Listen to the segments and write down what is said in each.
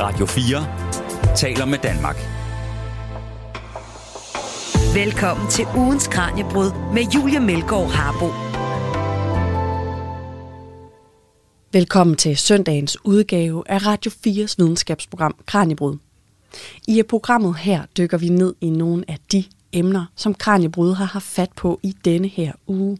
Radio 4 taler med Danmark. Velkommen til ugens Kranjebrud med Julia Melgaard Harbo. Velkommen til søndagens udgave af Radio 4's videnskabsprogram Kranjebrud. I programmet her dykker vi ned i nogle af de emner, som Kranjebrud har haft fat på i denne her uge.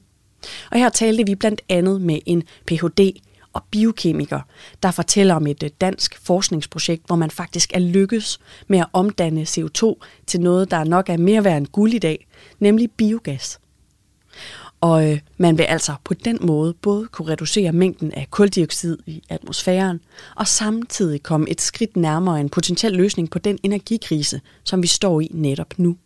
Og her talte vi blandt andet med en Ph.D og biokemiker, der fortæller om et øh, dansk forskningsprojekt, hvor man faktisk er lykkes med at omdanne CO2 til noget, der nok er mere værd end guld i dag, nemlig biogas. Og øh, man vil altså på den måde både kunne reducere mængden af koldioxid i atmosfæren, og samtidig komme et skridt nærmere en potentiel løsning på den energikrise, som vi står i netop nu.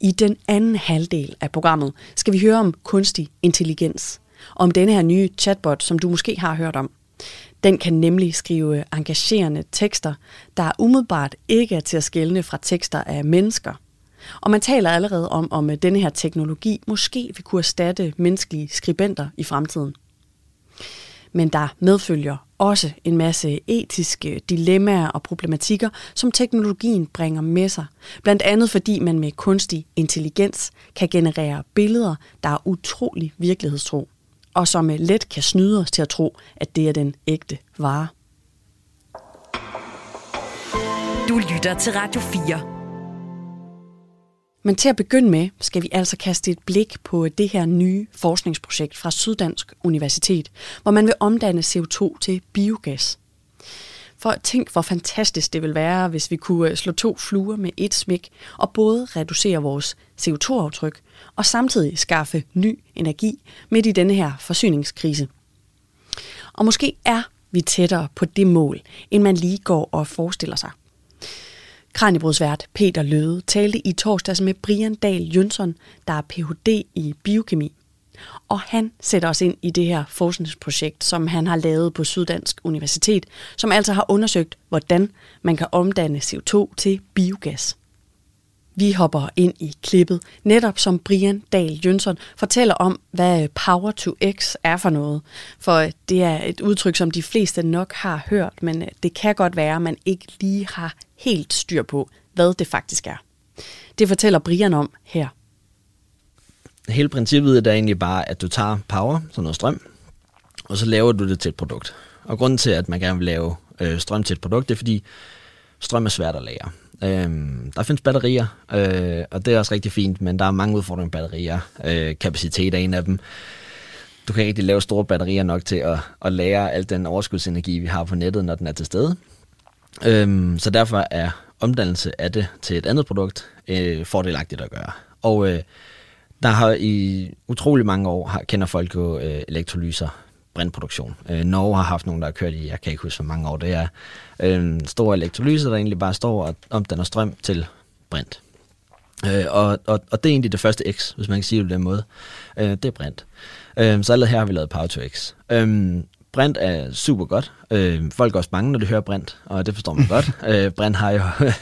I den anden halvdel af programmet skal vi høre om kunstig intelligens, om denne her nye chatbot, som du måske har hørt om. Den kan nemlig skrive engagerende tekster, der umiddelbart ikke er til at skælne fra tekster af mennesker – og man taler allerede om, om denne her teknologi måske vil kunne erstatte menneskelige skribenter i fremtiden. Men der medfølger også en masse etiske dilemmaer og problematikker, som teknologien bringer med sig. Blandt andet fordi man med kunstig intelligens kan generere billeder, der er utrolig virkelighedstro, og som let kan snyde os til at tro, at det er den ægte vare. Du lytter til Radio 4. Men til at begynde med, skal vi altså kaste et blik på det her nye forskningsprojekt fra Syddansk Universitet, hvor man vil omdanne CO2 til biogas. For tænk, hvor fantastisk det vil være, hvis vi kunne øh, slå to fluer med et smæk og både reducere vores CO2-aftryk og samtidig skaffe ny energi midt i denne her forsyningskrise. Og måske er vi tættere på det mål, end man lige går og forestiller sig. Kranjebrudsvært Peter Løde talte i torsdags med Brian Dahl Jønsson, der er Ph.D. i biokemi. Og han sætter os ind i det her forskningsprojekt, som han har lavet på Syddansk Universitet, som altså har undersøgt, hvordan man kan omdanne CO2 til biogas. Vi hopper ind i klippet, netop som Brian Dahl Jønsson fortæller om, hvad Power to X er for noget. For det er et udtryk, som de fleste nok har hørt, men det kan godt være, at man ikke lige har helt styr på, hvad det faktisk er. Det fortæller Brian om her. Hele princippet er egentlig bare, at du tager power, sådan noget strøm, og så laver du det til et produkt. Og grunden til, at man gerne vil lave øh, strøm til et produkt, det er fordi strøm er svært at lære. Øhm, der findes batterier, øh, og det er også rigtig fint, men der er mange udfordringer med batterier. Øh, kapacitet er en af dem. Du kan ikke lave store batterier nok til at, at lære al den overskudsenergi, vi har på nettet, når den er til stede. Øhm, så derfor er omdannelse af det til et andet produkt øh, fordelagtigt at gøre. Og øh, der har i utrolig mange år har, kender folk jo øh, elektrolyser, brintproduktion. Øh, Norge har haft nogen, der har kørt i, jeg kan ikke huske, hvor mange år det er, øh, store elektrolyser, der egentlig bare står og omdanner strøm til brint. Øh, og, og, og det er egentlig det første X, hvis man kan sige det på den måde. Øh, det er brint. Øh, så allerede her har vi lavet Power to X. Øh, brint er super godt. Øh, folk er også bange, når de hører brint, og det forstår man godt. øh, brint har jo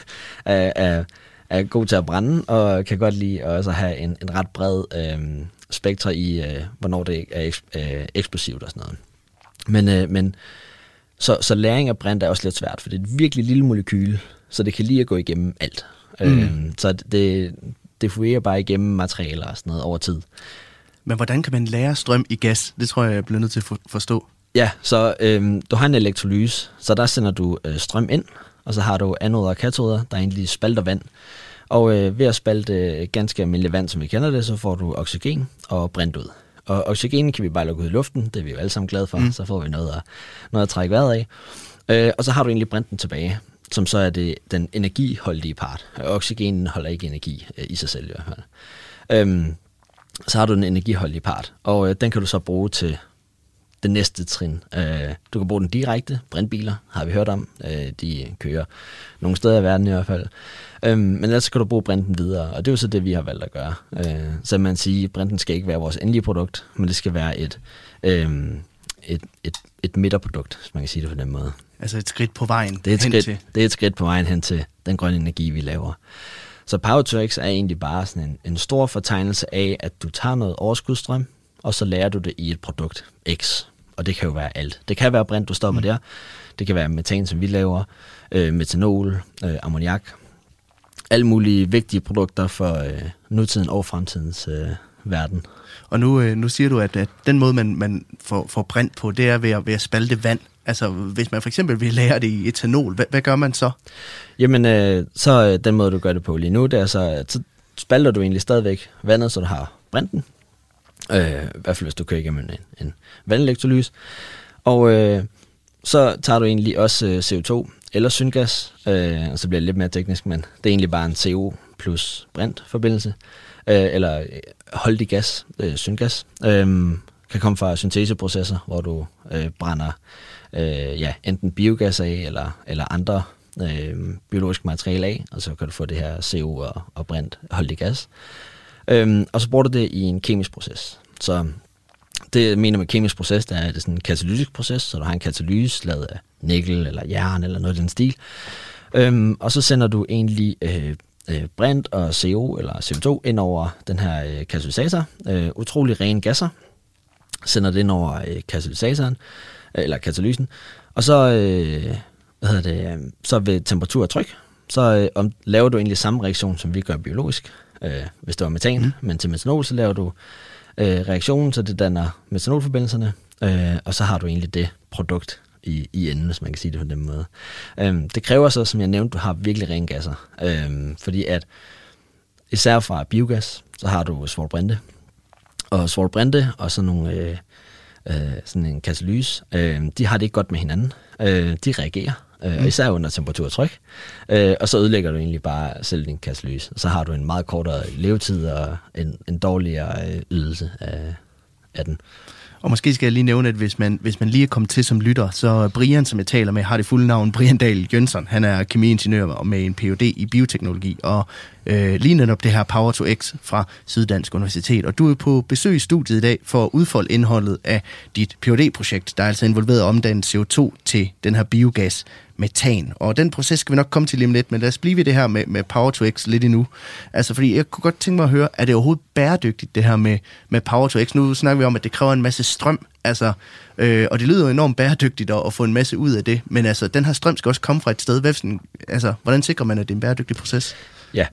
er, er, er god til at brænde, og kan godt lide at også have en, en ret bred øh, spektre i, øh, hvornår det er eks, øh, eksplosivt og sådan noget. Men, øh, men så, så læring af brint er også lidt svært, for det er et virkelig lille molekyle, så det kan lige at gå igennem alt. Mm. Øh, så det, det fungerer bare igennem materialer og sådan noget over tid. Men hvordan kan man lære strøm i gas? Det tror jeg, jeg bliver nødt til at forstå. Ja, så øh, du har en elektrolyse, så der sender du øh, strøm ind, og så har du anoder og katoder, der egentlig spalter vand. Og øh, ved at spalte øh, ganske almindelig vand, som vi kender det, så får du oxygen og brint ud. Og oxygen kan vi bare lukke ud i luften, det er vi jo alle sammen glade for, mm. så får vi noget at, noget at trække vejret af. Øh, og så har du egentlig brinten tilbage, som så er det den energiholdige part. Oxygenen holder ikke energi øh, i sig selv i hvert fald. Øhm, så har du den energiholdige part, og øh, den kan du så bruge til det næste trin. Øh, du kan bruge den direkte. Brintbiler har vi hørt om. Øh, de kører nogle steder i verden i hvert fald. Øh, men ellers kan du bruge brinten videre, og det er jo så det, vi har valgt at gøre. Øh, så man siger, at brinten skal ikke være vores endelige produkt, men det skal være et, øh, et, et, et midterprodukt, hvis man kan sige det på den måde. Altså et skridt på vejen det er et hen skridt, til... Det er et skridt på vejen hen til den grønne energi, vi laver. Så Power to X er egentlig bare sådan en, en stor fortegnelse af, at du tager noget overskudstrøm, og så lærer du det i et produkt X. og det kan jo være alt. Det kan være brint, du stopper mm. der. Det kan være metan, som vi laver, øh, metanol, øh, ammoniak. Alle mulige vigtige produkter for øh, nutiden og fremtidens øh, verden. Og nu, øh, nu siger du, at, at den måde, man, man får, får brint på, det er ved at, ved at spalte vand. Altså, hvis man for eksempel vil lære det i etanol, hvad, hvad gør man så? Jamen, øh, så øh, den måde, du gør det på lige nu, det er så, at så spalter du egentlig stadigvæk vandet, så du har brinten. Øh, I hvert fald, hvis du kører igennem en, en vandelektrolys. Og øh, så tager du egentlig også øh, CO2 eller syngas, øh, og så bliver det lidt mere teknisk, men det er egentlig bare en CO plus brint forbindelse, øh, eller øh, holdig gas, øh, syngas, øh, kan komme fra synteseprocesser, hvor du øh, brænder øh, ja, enten biogas af, eller, eller andre øh, biologiske materiale af, og så kan du få det her CO og, og brint holdig gas. Øhm, og så bruger du det i en kemisk proces. Så det jeg mener med kemisk proces, det er, at det er sådan en katalytisk proces, så du har en katalyse lavet af nikkel eller jern eller noget i den stil. Øhm, og så sender du egentlig øh, øh, brint og CO eller CO2 ind over den her øh, katalysator. Øh, utrolig rene gasser. Sender det ind over øh, katalysatoren, øh, eller katalysen. Og så, øh, hvad hedder det, øh, så ved temperatur og tryk, så øh, om, laver du egentlig samme reaktion, som vi gør biologisk, øh, hvis det var metan, mm. men til metanol, så laver du øh, reaktionen, så det danner metanolforbindelserne, øh, og så har du egentlig det produkt i, i enden, hvis man kan sige det på den måde. Øh, det kræver så, som jeg nævnte, du har virkelig rene gasser, øh, fordi at især fra biogas, så har du svovlbrinte, og svovlbrinte og sådan nogle øh, øh, sådan en katalyse, øh, de har det ikke godt med hinanden. Øh, de reagerer, øh, mm. især under temperatur og tryk. Øh, og så ødelægger du egentlig bare selv din katalyse. Så har du en meget kortere levetid og en, en dårligere øh, ydelse af, af den. Og måske skal jeg lige nævne, at hvis man, hvis man lige er kommet til som lytter, så Brian, som jeg taler med, har det fulde navn Brian Dahl Jønsson. Han er kemiingeniør og med en Ph.D. i bioteknologi, og øh, lige netop det her Power to X fra Syddansk Universitet. Og du er på besøg i studiet i dag for at udfolde indholdet af dit phd projekt der er altså involveret om den CO2 til den her biogas metan. Og den proces skal vi nok komme til lige om lidt, men lad os blive ved det her med, med Power to X lidt endnu. Altså, fordi jeg kunne godt tænke mig at høre, er det overhovedet bæredygtigt, det her med, med Power to X? Nu snakker vi om, at det kræver en masse strøm, altså, øh, og det lyder jo enormt bæredygtigt at, at få en masse ud af det, men altså, den her strøm skal også komme fra et sted. Hvad, sådan, altså, hvordan sikrer man, at det er en bæredygtig proces? Ja,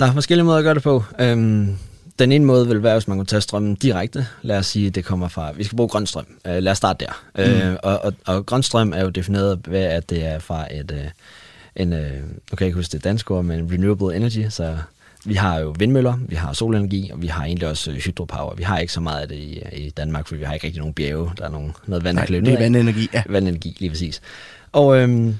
der er forskellige måder at gøre det på. Øhm, den ene måde vil være, hvis man kunne tage strømmen direkte. Lad os sige, at det kommer fra... Vi skal bruge grøn strøm. Uh, lad os starte der. Mm. Uh, og, og, og grøn strøm er jo defineret ved, at det er fra et... Uh, en, uh, nu kan jeg ikke huske det danske ord, men renewable energy. Så vi har jo vindmøller, vi har solenergi, og vi har egentlig også hydropower. Vi har ikke så meget af det i, i Danmark, for vi har ikke rigtig nogen bjerge. Der er nogen, noget vand, Nej, det er vandenergi, ja. Vandenergi, lige præcis. Og, øhm,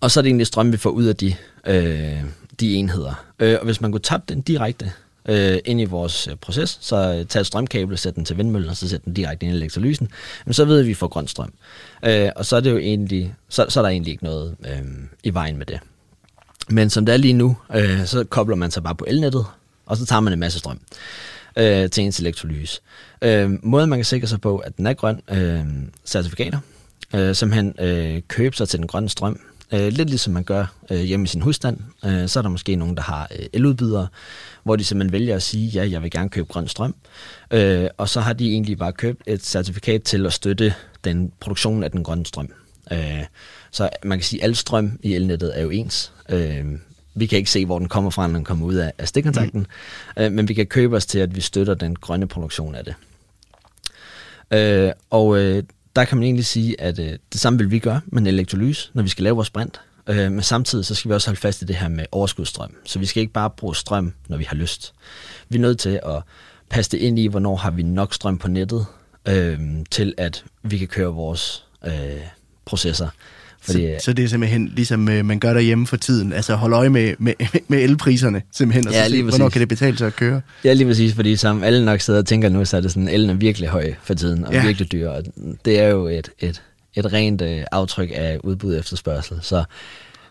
og så er det egentlig strøm, vi får ud af de, øh, de enheder. Øh, og hvis man kunne tabe den direkte øh, ind i vores øh, proces, så øh, tage et strømkabel, sæt den til vindmøllen, og så sæt den direkte ind i elektrolysen, men så ved vi, at vi får grøn strøm. Øh, og så er det jo egentlig, så, så er der egentlig ikke noget øh, i vejen med det. Men som det er lige nu, øh, så kobler man sig bare på elnettet, og så tager man en masse strøm øh, til ens elektrolyse. Øh, måden man kan sikre sig på, at den er grøn, øh, certifikater, øh, simpelthen øh, købe sig til den grønne strøm, Øh, lidt ligesom man gør øh, hjemme i sin husstand, øh, så er der måske nogen, der har øh, eludbydere, hvor de simpelthen vælger at sige, ja, jeg vil gerne købe grøn strøm. Øh, og så har de egentlig bare købt et certifikat til at støtte den produktion af den grønne strøm. Øh, så man kan sige, at al strøm i elnettet er jo ens. Øh, vi kan ikke se, hvor den kommer fra, når den kommer ud af, af stikkontakten, mm. øh, men vi kan købe os til, at vi støtter den grønne produktion af det. Øh, og øh, der kan man egentlig sige, at øh, det samme vil vi gøre med elektrolyse, når vi skal lave vores brint. Øh, men samtidig så skal vi også holde fast i det her med overskudsstrøm. Så vi skal ikke bare bruge strøm, når vi har lyst. Vi er nødt til at passe det ind i, hvornår har vi nok strøm på nettet, øh, til at vi kan køre vores øh, processer. Fordi, så, så det er simpelthen ligesom øh, man gør derhjemme for tiden, altså holde øje med, med, med elpriserne simpelthen, og ja, så se, hvornår kan det betale sig at køre? Ja, lige præcis, fordi som alle nok sidder og tænker nu, så er det sådan, elen er virkelig høj for tiden, og ja. virkelig dyr, og det er jo et, et, et rent øh, aftryk af udbud efter spørgsel, så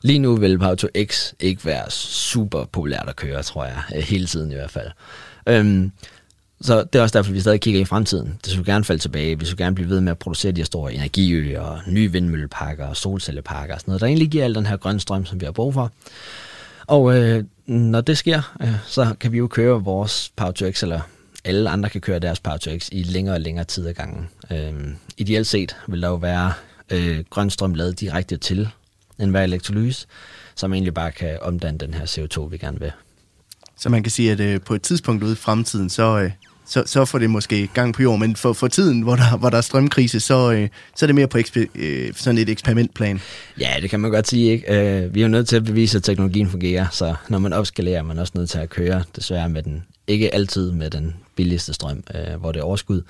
lige nu vil Pauto X ikke være super populært at køre, tror jeg, øh, hele tiden i hvert fald. Øhm, så det er også derfor, vi stadig kigger i fremtiden. Det skulle gerne falde tilbage. Vi skulle gerne blive ved med at producere de her store energiøer, og nye vindmølleparker og solcelleparker og sådan noget, der egentlig giver al den her grønne strøm, som vi har brug for. Og øh, når det sker, øh, så kan vi jo køre vores Power to X, eller alle andre kan køre deres Power to X i længere og længere tid ad gangen. Øh, ideelt set vil der jo være øh, grøn strøm lavet direkte til enhver elektrolyse, som egentlig bare kan omdanne den her CO2, vi gerne vil. Så man kan sige, at øh, på et tidspunkt ude i fremtiden, så, øh, så, så får det måske gang på jord, men for, for tiden, hvor der, hvor der er strømkrise, så, øh, så er det mere på eksper, øh, sådan et eksperimentplan. Ja, det kan man godt sige. Ikke? Øh, vi er jo nødt til at bevise, at teknologien fungerer, så når man opskalerer, er man også nødt til at køre desværre med den, ikke altid med den billigste strøm, øh, hvor det er overskud.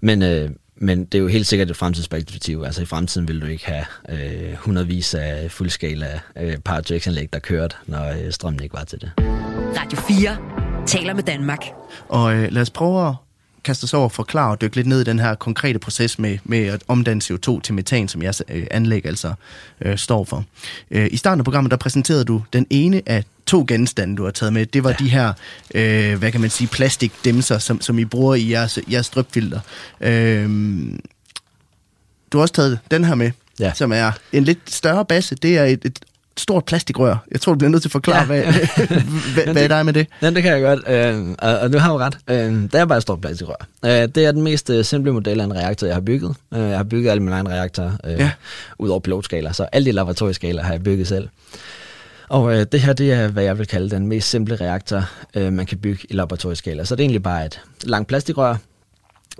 Men, øh, men det er jo helt sikkert et fremtidsperspektiv. Altså i fremtiden vil du ikke have øh, hundredvis af fuldskala øh, power der kørte, når øh, strømmen ikke var til det. Radio 4 taler med Danmark. Og øh, lad os prøve at kaste os over og forklare og dykke lidt ned i den her konkrete proces med, med at omdanne CO2 til metan, som jeres øh, anlæg altså øh, står for. Øh, I starten af programmet, der præsenterede du den ene af to genstande, du har taget med. Det var ja. de her, øh, hvad kan man sige, plastikdæmser, som, som I bruger i jeres, jeres drøbfilter. Øh, du har også taget den her med, ja. som er en lidt større base. Det er et, et stort plastikrør. Jeg tror, du bliver nødt til at forklare, ja. hvad, hvad, hvad er der med det? Ja, det kan jeg godt, øh, og, og du har jo ret. Øh, det er bare et stort plastikrør. Øh, det er den mest øh, simple model af en reaktor, jeg har bygget. Øh, jeg har bygget alle mine egne reaktorer, øh, ja. ud over pilotskala, så alle de laboratorieskaler har jeg bygget selv. Og øh, det her, det er, hvad jeg vil kalde den mest simple reaktor, øh, man kan bygge i laboratorieskala. Så det er egentlig bare et langt plastikrør,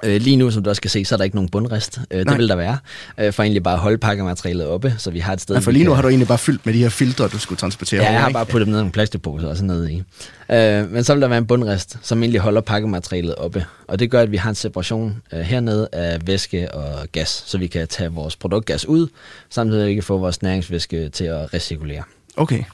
Øh, lige nu, som du også kan se, så er der ikke nogen bundrest. Øh, det vil der være. Øh, for egentlig bare at holde pakkematerialet oppe, så vi har et sted... Ja, for lige nu kan... har du egentlig bare fyldt med de her filtre, du skulle transportere Ja, jeg har bare puttet dem ned i nogle plastikposer og sådan noget i. Øh, men så vil der være en bundrest, som egentlig holder pakkematerialet oppe. Og det gør, at vi har en separation øh, hernede af væske og gas, så vi kan tage vores produktgas ud, samtidig vi kan få vores næringsvæske til at recirkulere. Okay.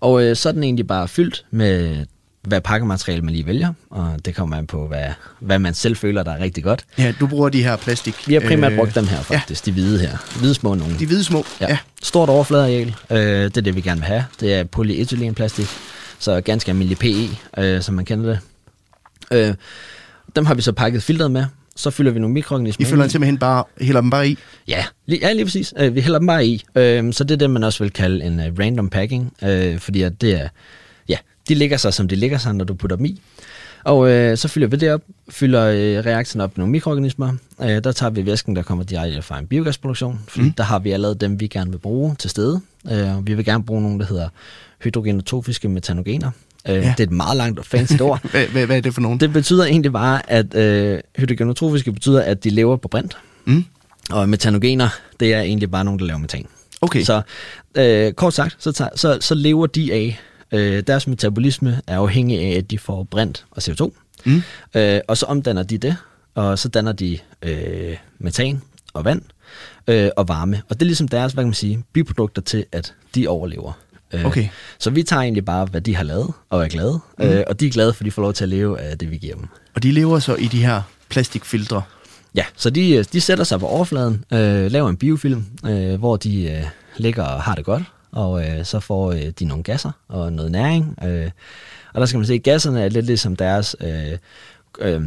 Og øh, så er den egentlig bare fyldt med hvad pakkemateriale man lige vælger, og det kommer man på, hvad, hvad man selv føler, der er rigtig godt. Ja, du bruger de her plastik. Vi har primært øh, brugt dem her faktisk, ja. de hvide her. Hvide små nogle. De hvide små, ja. ja. Stort overfladeareal, øh, det er det, vi gerne vil have. Det er polyethylenplastik, så ganske almindelig PE, øh, som man kender det. Øh, dem har vi så pakket filteret med, så fylder vi nogle mikroorganismer I fylder simpelthen bare, hælder dem bare i? Ja, lige, ja, lige præcis. Øh, vi hælder dem bare i. Øh, så det er det, man også vil kalde en uh, random packing, øh, fordi at det er de ligger sig, som de ligger sig, når du putter dem i. Og øh, så fylder vi det op, fylder øh, reaktoren op med nogle mikroorganismer. Øh, der tager vi væsken, der kommer direkte fra en biogasproduktion, fordi mm. der har vi allerede dem, vi gerne vil bruge til stede. Øh, vi vil gerne bruge nogle, der hedder hydrogenotrofiske metanogener. Øh, ja. Det er et meget langt og fancy ord. hvad, hvad, hvad er det for nogen? Det betyder egentlig bare, at øh, hydrogenotrofiske betyder, at de lever på brint. Mm. Og metanogener, det er egentlig bare nogen, der laver metan. Okay. Så øh, kort sagt, så, tager, så, så lever de af Øh, deres metabolisme er afhængig af, at de får brint og CO2. Mm. Øh, og så omdanner de det, og så danner de øh, metan og vand øh, og varme. Og det er ligesom deres, hvad kan man sige, biprodukter til, at de overlever. Øh, okay. Så vi tager egentlig bare, hvad de har lavet, og er glade. Mm. Øh, og de er glade, for de får lov til at leve af det, vi giver dem. Og de lever så i de her plastikfiltre? Ja, så de, de sætter sig på overfladen, øh, laver en biofilm, øh, hvor de øh, ligger og har det godt, og øh, så får øh, de nogle gasser og noget næring. Øh, og der skal man se, at gasserne er lidt ligesom deres, øh, øh,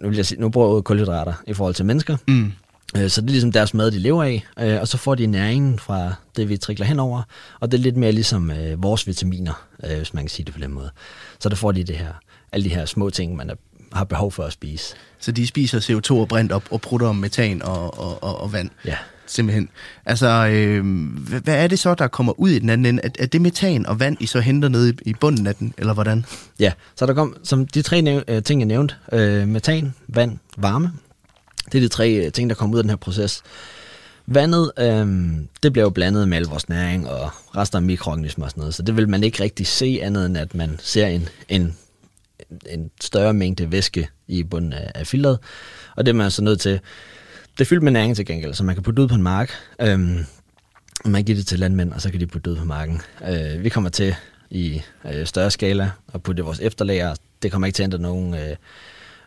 nu, vil jeg sige, nu bruger jeg kulhydrater i forhold til mennesker, mm. øh, så det er ligesom deres mad, de lever af, øh, og så får de næringen fra det, vi trikler henover, og det er lidt mere ligesom øh, vores vitaminer, øh, hvis man kan sige det på den måde. Så der får de det her, alle de her små ting, man er, har behov for at spise. Så de spiser CO2 og brint op og prutter om metan og, og, og, og vand? Ja simpelthen. Altså, øh, hvad, hvad er det så, der kommer ud i den anden ende? Er, er det metan og vand, I så henter nede i, i bunden af den, eller hvordan? Ja, så der kom, som de tre næv- øh, ting, jeg nævnte, øh, metan, vand, varme, det er de tre øh, ting, der kommer ud af den her proces. Vandet, øh, det bliver jo blandet med al vores næring og rester af mikroorganismer og sådan noget, så det vil man ikke rigtig se andet end, at man ser en, en, en større mængde væske i bunden af, af filteret, og det er man så nødt til det er fyldt med næring til gengæld, så man kan putte ud på en mark. Øhm, man giver det til landmænd, og så kan de putte det ud på marken. Øh, vi kommer til i øh, større skala at putte vores efterlager. Det kommer ikke til at ændre nogen øh,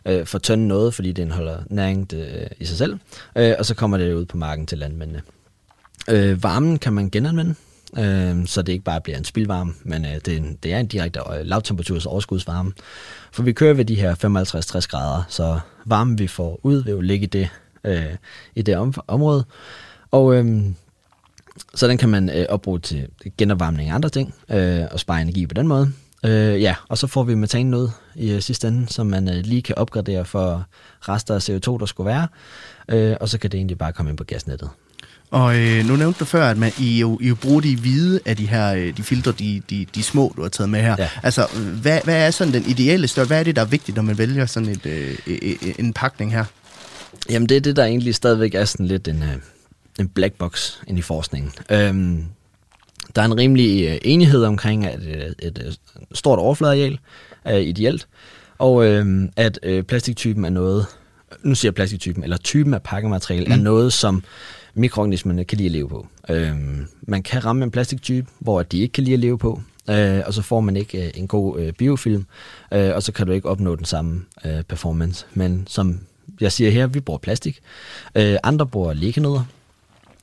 øh, for tynde noget, fordi det indeholder næring det, øh, i sig selv. Øh, og så kommer det ud på marken til landmændene. Øh, varmen kan man genanvende, øh, så det ikke bare bliver en spildvarme, men øh, det, det er en direkte øh, lavtemperaturs overskudsvarme. For vi kører ved de her 55-60 grader, så varmen vi får ud vil jo ligge i det øh, i det om, område. Og øh, så den kan man øh, opbruge til genopvarmning af andre ting, øh, og spare energi på den måde. Øh, ja, og så får vi metan ud i øh, sidste ende, som man øh, lige kan opgradere for rester af CO2, der skulle være. Øh, og så kan det egentlig bare komme ind på gasnettet. Og øh, nu nævnte du før, at man, I, jo, I jo bruger de hvide af de her øh, de filtre, de, de, de små, du har taget med her. Ja. Altså, hvad, hvad er sådan den ideelle størrelse? Hvad er det, der er vigtigt, når man vælger sådan et, øh, øh, en pakning her? Jamen det er det, der egentlig stadigvæk er sådan lidt en, øh, en black box ind i forskningen. Øhm, der er en rimelig øh, enighed omkring, at et, et, et stort overfladeareal er ideelt, og øh, at øh, plastiktypen er noget, nu siger jeg plastiktypen, eller typen af pakkemateriale, mm. er noget, som mikroorganismerne kan lide at leve på. Øh, man kan ramme en plastiktype, hvor de ikke kan lide at leve på, øh, og så får man ikke øh, en god øh, biofilm, øh, og så kan du ikke opnå den samme øh, performance. Men som jeg siger her, vi bruger plastik. Øh, andre bruger liggenødder.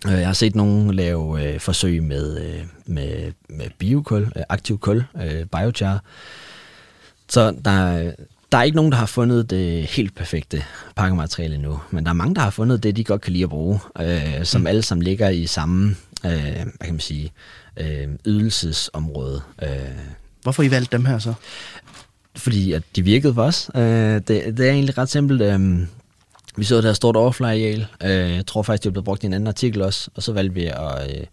Øh, jeg har set nogen lave øh, forsøg med, øh, med, med biokul, øh, aktiv kul, øh, biochar. Så der, der er ikke nogen, der har fundet det helt perfekte pakkemateriale endnu, men der er mange, der har fundet det, de godt kan lide at bruge, øh, som mm. alle sammen ligger i samme øh, hvad kan man sige, øh, ydelsesområde. Øh, Hvorfor I valgte dem her så? fordi at de virkede for os. Øh, det, det er egentlig ret simpelt. Øh, vi så det her stort overfladeareal. Øh, jeg tror faktisk, det blev brugt i en anden artikel også, og så valgte vi at, øh,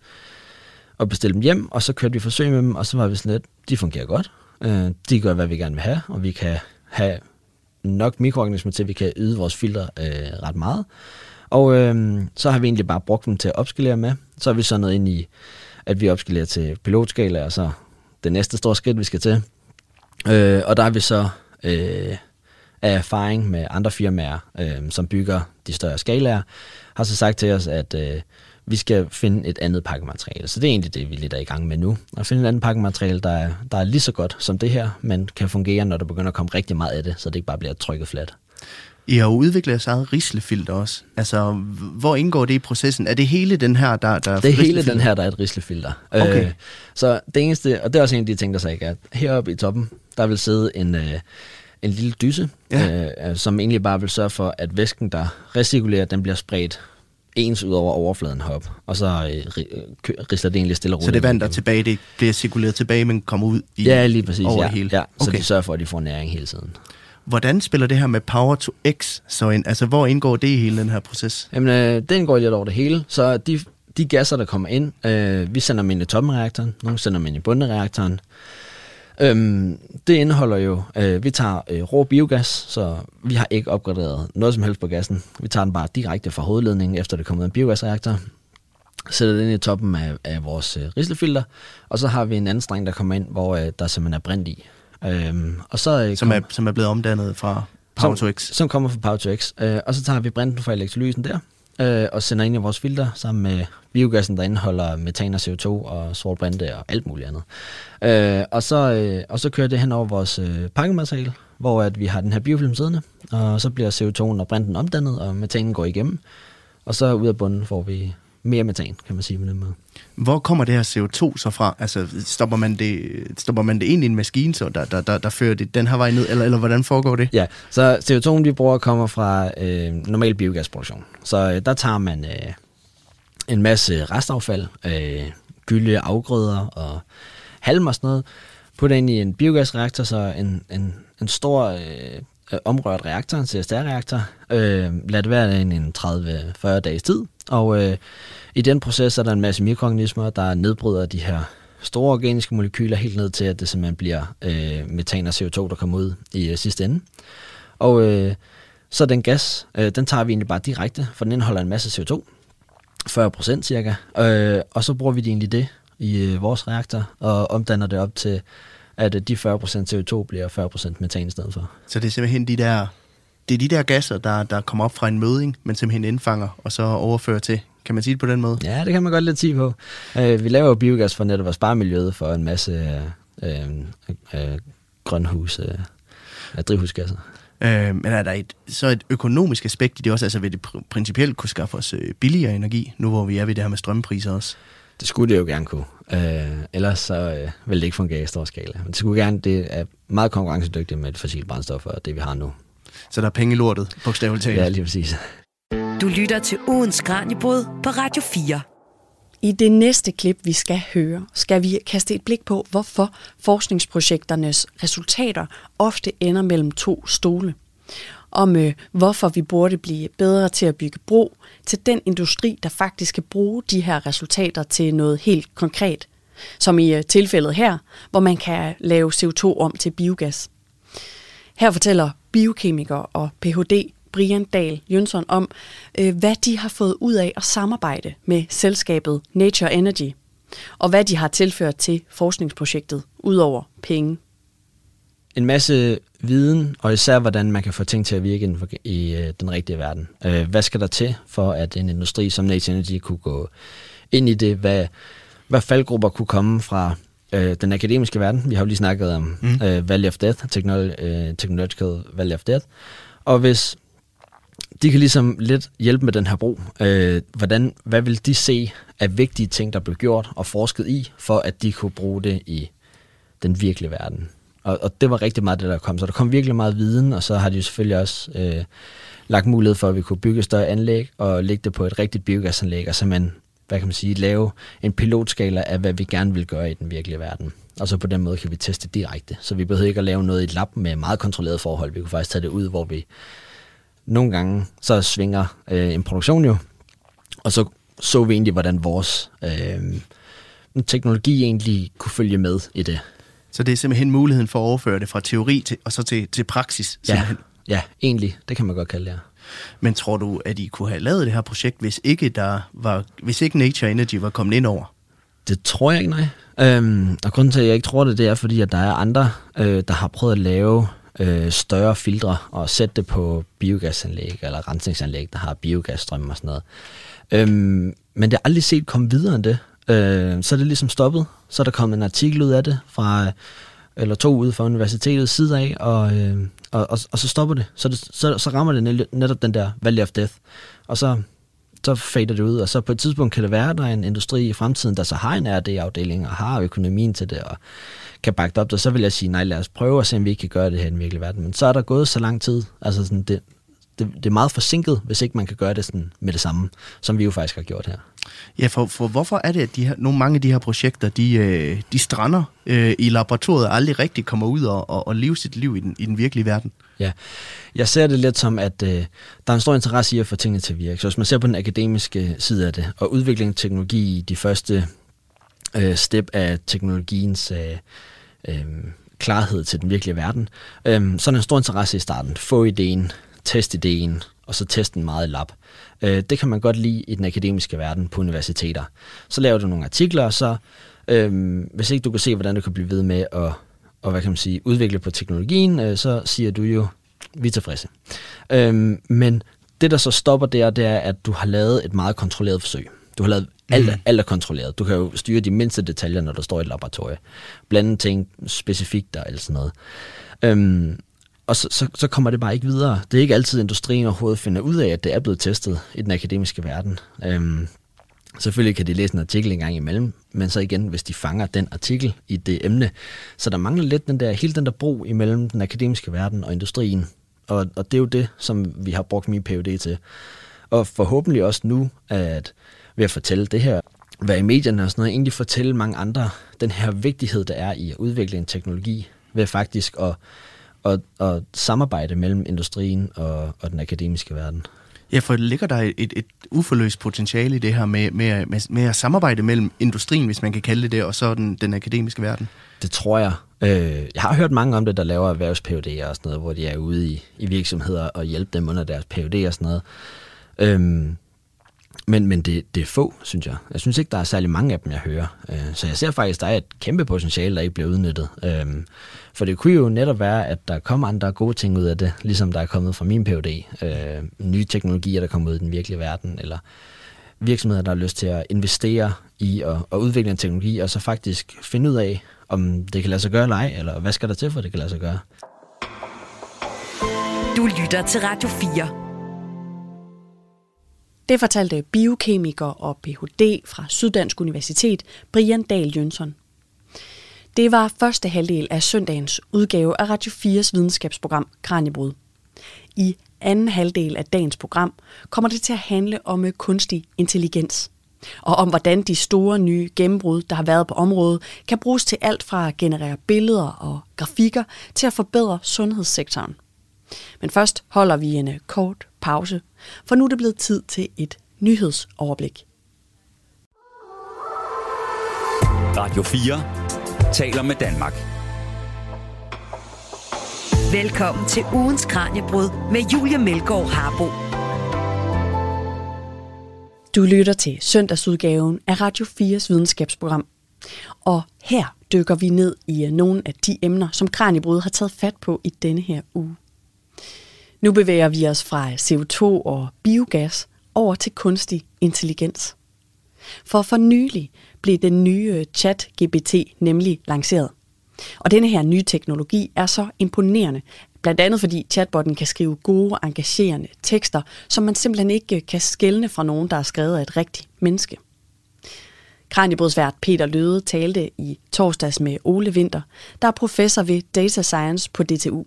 at bestille dem hjem, og så kørte vi forsøg med dem, og så var vi sådan lidt, de fungerer godt. Øh, de gør, hvad vi gerne vil have, og vi kan have nok mikroorganismer til, at vi kan yde vores filter øh, ret meget. Og øh, så har vi egentlig bare brugt dem til at opskalere med. Så er vi så noget ind i, at vi opskalerer til pilotskala, og så det næste store skridt, vi skal til. Øh, og der er vi så øh, af erfaring med andre firmaer, øh, som bygger de større skalaer, har så sagt til os, at øh, vi skal finde et andet pakkemateriale. Så det er egentlig det, vi lidt er i gang med nu. At finde et andet pakkemateriale, der er, der er lige så godt som det her, men kan fungere, når der begynder at komme rigtig meget af det, så det ikke bare bliver trykket fladt. I har jo udviklet jeres eget rislefilter også. Altså, hvor indgår det i processen? Er det hele den her, der, der Det er hele den her, der er et rislefilter. Okay. Øh, så det eneste, og det er også en af de ting, der så ikke er, heroppe i toppen, der vil sidde en, øh, en lille dyse, Ja. øh, som egentlig bare vil sørge for, at væsken, der recirkulerer, den bliver spredt ens ud over overfladen herop, og så øh, øh, risler det egentlig stille og Så roligt. det vand, der er tilbage, det bliver cirkuleret tilbage, men kommer ud i Ja, lige præcis. over ja, hele. ja. Så Okay. de sørger for, at de får næring hele tiden. Hvordan spiller det her med Power to X så ind? Altså, hvor indgår det i hele den her proces? Jamen, øh, den går lidt over det hele. Så de, de gasser, der kommer ind, øh, vi sender dem ind i toppen af reaktoren, nogle sender dem ind i bunden af reaktoren. Øhm, det indeholder jo, øh, vi tager øh, rå biogas, så vi har ikke opgraderet noget som helst på gassen. Vi tager den bare direkte fra hovedledningen, efter det kommer ud af en biogasreaktor. Sætter den ind i toppen af, af vores øh, rislefilter, og så har vi en anden streng, der kommer ind, hvor øh, der simpelthen er brint i. Øhm, og så, øh, Som kom- er, som er blevet omdannet fra Power to som, X? Som kommer fra Power to X. Øh, og så tager vi brinten fra elektrolysen der, øh, og sender ind i vores filter sammen med biogassen, der indeholder metan og CO2 og sort brinte og alt muligt andet. Øh, og, så, øh, og så kører det hen over vores øh, pakkemateriale, hvor at vi har den her biofilm siddende, og så bliver CO2'en og brinten omdannet, og metanen går igennem. Og så ud af bunden får vi mere metan, kan man sige på den måde. Hvor kommer det her CO2 så fra? Altså, stopper man det, stopper man det ind i en maskine, så der, der, der, der fører det den her vej ned, eller, eller hvordan foregår det? Ja, så CO2'en vi bruger kommer fra øh, normal biogasproduktion. Så øh, der tager man øh, en masse restaffald, øh, gylde, afgrøder og halm og sådan noget, putter ind i en biogasreaktor, så en, en, en stor øh, omrørt reaktor, en CSR-reaktor, øh, lad det være i en 30-40 dages tid, og øh, i den proces er der en masse mikroorganismer, der nedbryder de her store organiske molekyler helt ned til, at det simpelthen bliver øh, metan og CO2, der kommer ud i øh, sidste ende. Og øh, så den gas, øh, den tager vi egentlig bare direkte, for den indeholder en masse CO2, 40 procent cirka, øh, og så bruger vi det egentlig det i øh, vores reaktor, og omdanner det op til, at øh, de 40 procent CO2 bliver 40 procent metan i stedet for. Så det er simpelthen de der, det er de der gasser, der, der kommer op fra en møding, men simpelthen indfanger, og så overfører til. Kan man sige det på den måde? Ja, det kan man godt lidt sige på. Øh, vi laver jo biogas for netop at spare miljøet for en masse øh, øh, øh, grønhus, øh, af drivhusgasser. Øh, men er der et, så et økonomisk aspekt i det også? Altså vil det pr- principielt kunne skaffe os øh, billigere energi, nu hvor vi er ved det her med strømpriser også? Det skulle det jo gerne kunne. Øh, ellers så øh, vil det ikke fungere i stor skala. Men det skulle gerne, det er meget konkurrencedygtigt med et fossilt brændstof og det vi har nu. Så der er penge i lortet, bogstaveligt talt. Ja, lige præcis. Du lytter til ugens Kranjebrud på Radio 4. I det næste klip, vi skal høre, skal vi kaste et blik på, hvorfor forskningsprojekternes resultater ofte ender mellem to stole. Om øh, hvorfor vi burde blive bedre til at bygge bro til den industri, der faktisk skal bruge de her resultater til noget helt konkret. Som i øh, tilfældet her, hvor man kan lave CO2 om til biogas. Her fortæller biokemiker og Ph.D. Brian Dahl Jønsson om, øh, hvad de har fået ud af at samarbejde med selskabet Nature Energy, og hvad de har tilført til forskningsprojektet, udover penge. En masse viden, og især hvordan man kan få ting til at virke inden for, i øh, den rigtige verden. Øh, hvad skal der til for, at en industri som Nature Energy kunne gå ind i det? Hvad, hvad faldgrupper kunne komme fra øh, den akademiske verden? Vi har jo lige snakket om mm. øh, Valley of Death, Technol- øh, Technological Valley of Death. Og hvis de kan ligesom lidt hjælpe med den her bro. Øh, hvordan, hvad vil de se af vigtige ting, der blev gjort og forsket i, for at de kunne bruge det i den virkelige verden? Og, og det var rigtig meget det, der kom. Så der kom virkelig meget viden, og så har de jo selvfølgelig også øh, lagt mulighed for, at vi kunne bygge et større anlæg og lægge det på et rigtigt biogasanlæg, og simpelthen, hvad kan man sige, lave en pilotskala af, hvad vi gerne vil gøre i den virkelige verden. Og så på den måde kan vi teste direkte. Så vi behøver ikke at lave noget i et lab med meget kontrolleret forhold. Vi kunne faktisk tage det ud, hvor vi nogle gange så svinger øh, en produktion jo, og så så vi egentlig, hvordan vores øh, teknologi egentlig kunne følge med i det. Så det er simpelthen muligheden for at overføre det fra teori til, og så til, til praksis? Simpelthen. Ja, ja, egentlig. Det kan man godt kalde det, ja. Men tror du, at I kunne have lavet det her projekt, hvis ikke, der var, hvis ikke Nature Energy var kommet ind over? Det tror jeg ikke, nej. Øhm, og grunden til, at jeg ikke tror det, det er, fordi at der er andre, øh, der har prøvet at lave øh, større filtre og sætte det på biogasanlæg eller rensningsanlæg, der har biogasstrøm og sådan noget. Øhm, men det er aldrig set komme videre end det. Øh, så er det ligesom stoppet. Så er der kommet en artikel ud af det fra eller to ude fra universitetets side af, og, øh, og, og, og så stopper det. Så, det, så, så rammer det netop den der valley of death. Og så, så fader det ud, og så på et tidspunkt kan det være, at der er en industri i fremtiden, der så har en RD-afdeling og har økonomien til det, og kan bakke det op, og så vil jeg sige, nej, lad os prøve at se, om vi ikke kan gøre det her i den virkelige verden. Men så er der gået så lang tid, altså sådan, det, det, det er meget forsinket, hvis ikke man kan gøre det sådan med det samme, som vi jo faktisk har gjort her. Ja, for, for hvorfor er det, at de her, nogle mange af de her projekter, de, øh, de strander øh, i laboratoriet og aldrig rigtig kommer ud og, og, og lever sit liv i den, i den virkelige verden? Ja, jeg ser det lidt som, at øh, der er en stor interesse i at få tingene til at virke. Så hvis man ser på den akademiske side af det, og udvikling af teknologi i de første øh, step af teknologiens øh, øh, klarhed til den virkelige verden, øh, så er der en stor interesse i starten. Få ideen, test ideen, og så teste den meget i lab. Øh, det kan man godt lide i den akademiske verden på universiteter. Så laver du nogle artikler, og så øh, hvis ikke du kan se, hvordan du kan blive ved med at og, hvad kan man sige, udvikle på teknologien, øh, så siger du jo, vi er tilfredse. Øh, men det, der så stopper der, det er, at du har lavet et meget kontrolleret forsøg. Du har lavet alt, mm. alt er kontrolleret. Du kan jo styre de mindste detaljer, når du står i et laboratorium. Blande ting specifikt der eller sådan noget. Øhm, og så, så, så kommer det bare ikke videre. Det er ikke altid, industrien overhovedet finder ud af, at det er blevet testet i den akademiske verden. Øhm, selvfølgelig kan de læse en artikel en gang imellem, men så igen, hvis de fanger den artikel i det emne. Så der mangler lidt den der, hele den der bro imellem den akademiske verden og industrien. Og, og det er jo det, som vi har brugt min PhD til. Og forhåbentlig også nu, at ved at fortælle det her, være i medierne og sådan noget, egentlig fortælle mange andre den her vigtighed, der er i at udvikle en teknologi, ved faktisk at, at, at samarbejde mellem industrien og, og den akademiske verden. Ja, for ligger der et, et uforløst potentiale i det her med, med, med, med at samarbejde mellem industrien, hvis man kan kalde det det, og så den, den akademiske verden? Det tror jeg. Øh, jeg har hørt mange om det, der laver erhvervs og sådan noget, hvor de er ude i, i virksomheder og hjælpe dem under deres PhD og sådan noget. Øhm, men, men det, det er få, synes jeg. Jeg synes ikke, der er særlig mange af dem, jeg hører. Øh, så jeg ser faktisk, der er et kæmpe potentiale, der ikke bliver udnyttet. Øh, for det kunne jo netop være, at der kommer andre gode ting ud af det, ligesom der er kommet fra min PhD. Øh, nye teknologier, der kommer ud i den virkelige verden, eller virksomheder, der har lyst til at investere i at, at udvikle en teknologi, og så faktisk finde ud af, om det kan lade sig gøre eller ej, eller hvad skal der til, for det kan lade sig gøre. Du lytter til Radio 4. Det fortalte biokemiker og Ph.D. fra Syddansk Universitet, Brian Dahl Jønsson. Det var første halvdel af søndagens udgave af Radio 4's videnskabsprogram Kranjebrud. I anden halvdel af dagens program kommer det til at handle om øh, kunstig intelligens. og om hvordan de store nye gennembrud, der har været på området, kan bruges til alt fra at generere billeder og grafikker til at forbedre sundhedssektoren. Men først holder vi en kort pause, for nu er det blevet tid til et nyhedsoverblik. Radio 4 taler med Danmark. Velkommen til ugens Kranjebrud med Julia Melgaard Harbo. Du lytter til søndagsudgaven af Radio 4's videnskabsprogram. Og her dykker vi ned i nogle af de emner, som Kranjebrud har taget fat på i denne her uge. Nu bevæger vi os fra CO2 og biogas over til kunstig intelligens. For for nylig blev den nye chat-GBT nemlig lanceret. Og denne her nye teknologi er så imponerende, blandt andet fordi chatbotten kan skrive gode, engagerende tekster, som man simpelthen ikke kan skelne fra nogen, der er skrevet af et rigtigt menneske. Kranjebrudsvært Peter Løde talte i torsdags med Ole Winter, der er professor ved Data Science på DTU.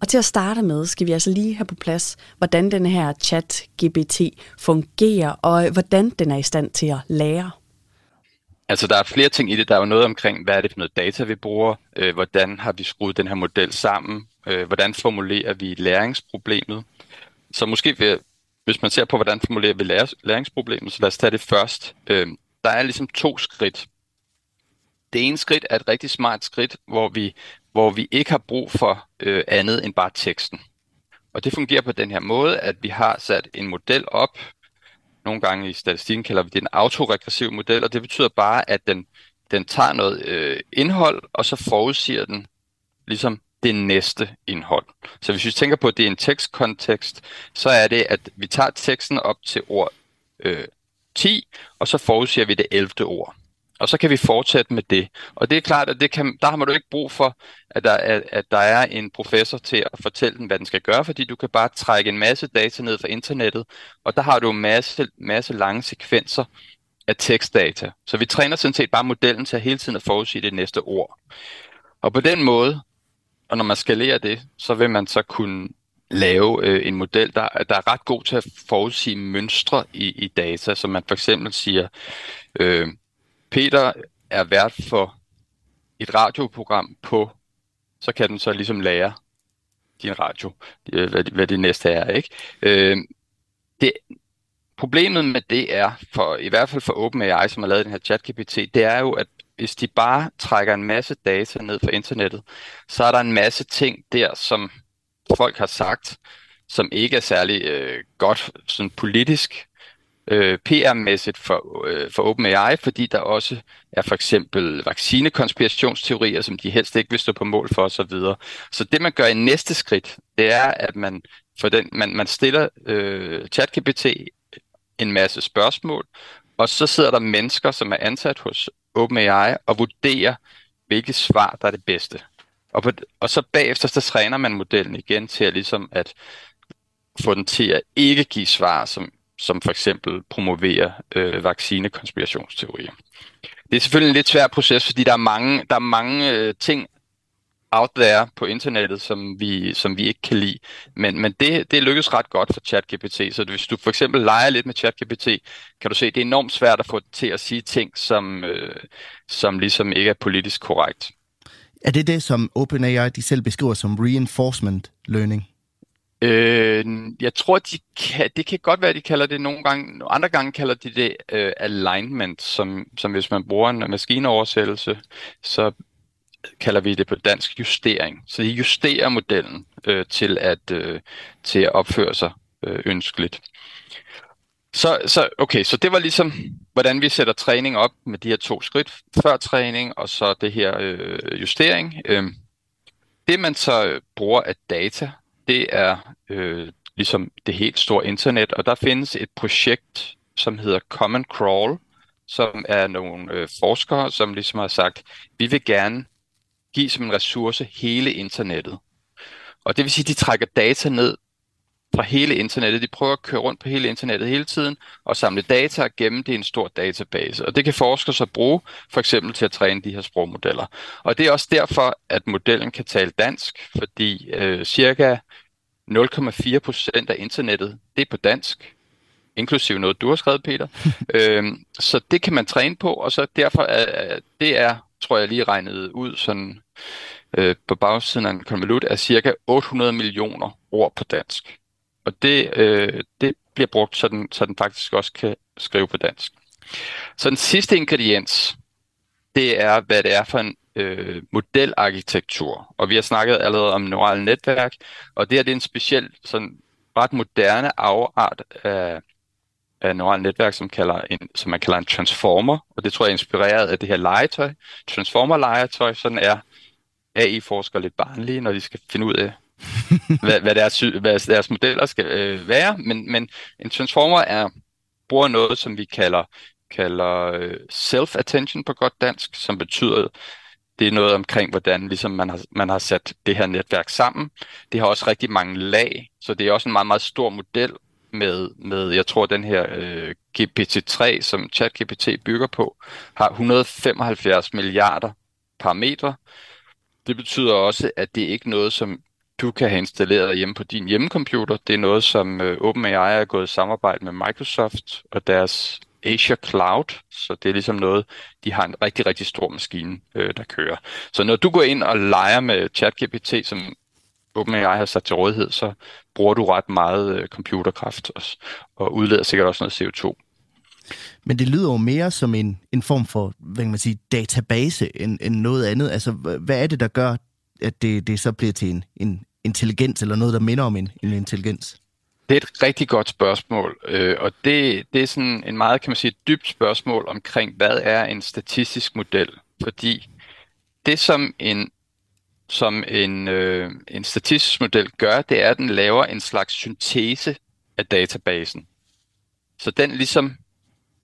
Og til at starte med, skal vi altså lige have på plads, hvordan den her chat-GBT fungerer, og hvordan den er i stand til at lære. Altså, der er flere ting i det. Der er jo noget omkring, hvad er det for noget data, vi bruger? Øh, hvordan har vi skruet den her model sammen? Øh, hvordan formulerer vi læringsproblemet? Så måske, vi, hvis man ser på, hvordan formulerer vi læringsproblemet, så lad os tage det først. Øh, der er ligesom to skridt. Det ene skridt er et rigtig smart skridt, hvor vi, hvor vi ikke har brug for øh, andet end bare teksten. Og det fungerer på den her måde, at vi har sat en model op, nogle gange i statistikken kalder vi det en autoregressiv model, og det betyder bare, at den, den tager noget øh, indhold, og så forudsiger den ligesom det næste indhold. Så hvis vi tænker på, at det er en tekstkontekst, så er det, at vi tager teksten op til ord øh, 10, og så forudsiger vi det 11. ord. Og så kan vi fortsætte med det. Og det er klart, at det kan, der har man jo ikke brug for, at der, er, at der er en professor til at fortælle den, hvad den skal gøre, fordi du kan bare trække en masse data ned fra internettet, og der har du en masse, masse lange sekvenser af tekstdata. Så vi træner sådan set bare modellen til at hele tiden at forudsige det næste ord. Og på den måde, og når man skalerer det, så vil man så kunne lave øh, en model, der, der er ret god til at forudsige mønstre i, i data, så man for eksempel siger, øh, Peter er vært for et radioprogram på, så kan den så ligesom lære din radio, øh, hvad, hvad det næste er. ikke? Øh, det, problemet med det er, for, i hvert fald for OpenAI, som har lavet den her ChatGPT, det er jo, at hvis de bare trækker en masse data ned fra internettet, så er der en masse ting der, som folk har sagt, som ikke er særlig øh, godt sådan politisk øh, PR-mæssigt for, øh, for OpenAI, fordi der også er for eksempel vaccinekonspirationsteorier, som de helst ikke vil stå på mål for osv. Så, så det man gør i næste skridt, det er, at man, for den, man, man stiller øh, ChatGPT en masse spørgsmål, og så sidder der mennesker, som er ansat hos OpenAI og vurderer, hvilket svar, der er det bedste. Og, på, og så bagefter, så træner man modellen igen til at, ligesom at få den til at ikke give svar, som som for eksempel promoverer øh, vaccinekonspirationsteorier. Det er selvfølgelig en lidt svær proces, fordi der er mange, der er mange øh, ting out there på internettet, som vi, som vi ikke kan lide. Men, men det, det lykkes ret godt for ChatGPT. Så hvis du for eksempel leger lidt med ChatGPT, kan du se, at det er enormt svært at få det til at sige ting, som, øh, som ligesom ikke er politisk korrekt. Er det det, som OpenAI de selv beskriver som reinforcement learning? Øh, jeg tror, de kan, det kan godt være, de kalder det nogle gange, andre gange kalder de det øh, alignment, som, som hvis man bruger en maskineoversættelse, så kalder vi det på dansk justering. Så de justerer modellen øh, til, at, øh, til at opføre sig øh, ønskeligt. Så, så, okay, så det var ligesom, hvordan vi sætter træning op med de her to skridt. Før træning, og så det her øh, justering. Øh, det man så øh, bruger af data, det er øh, ligesom det helt store internet, og der findes et projekt, som hedder Common Crawl, som er nogle øh, forskere, som ligesom har sagt, vi vil gerne give som en ressource hele internettet. Og det vil sige, at de trækker data ned fra hele internettet. De prøver at køre rundt på hele internettet hele tiden og samle data og gemme det i en stor database. Og det kan forskere så bruge for eksempel til at træne de her sprogmodeller. Og det er også derfor, at modellen kan tale dansk, fordi øh, cirka 0,4 procent af internettet, det er på dansk. inklusive noget, du har skrevet, Peter. øhm, så det kan man træne på, og så derfor er det er, tror jeg lige regnet ud sådan øh, på bagsiden af en konvolut, er cirka 800 millioner ord på dansk. Og det, øh, det bliver brugt, så den, så den faktisk også kan skrive på dansk. Så den sidste ingrediens, det er, hvad det er for en øh, modelarkitektur. Og vi har snakket allerede om neurale netværk, og det, er det er en speciel, sådan ret moderne afart af, af neurale netværk, som, kalder en, som man kalder en transformer, og det tror jeg er inspireret af det her legetøj. Transformer-legetøj, sådan er AI-forskere lidt barnlige, når de skal finde ud af, hvad, hvad, deres, hvad deres modeller skal øh, være, men, men en transformer er bruger noget, som vi kalder, kalder øh, self-attention på godt dansk, som betyder, det er noget omkring, hvordan ligesom man, har, man har sat det her netværk sammen. Det har også rigtig mange lag, så det er også en meget, meget stor model med, med jeg tror, den her øh, GPT-3, som ChatGPT bygger på, har 175 milliarder parametre. Det betyder også, at det ikke er noget, som du kan have installeret hjemme på din hjemmecomputer. Det er noget, som øh, OpenAI er gået i samarbejde med Microsoft og deres Azure Cloud, så det er ligesom noget, de har en rigtig, rigtig stor maskine, øh, der kører. Så når du går ind og leger med ChatGPT, som OpenAI har sat til rådighed, så bruger du ret meget øh, computerkraft også, og udleder sikkert også noget CO2. Men det lyder jo mere som en, en form for hvad kan man sige, database end, end noget andet. Altså, hvad er det, der gør, at det, det så bliver til en, en intelligens, eller noget, der minder om en, en intelligens? Det er et rigtig godt spørgsmål, øh, og det, det er sådan en meget, kan man sige, dybt spørgsmål omkring, hvad er en statistisk model? Fordi det, som en, som en, øh, en statistisk model gør, det er, at den laver en slags syntese af databasen. Så den ligesom,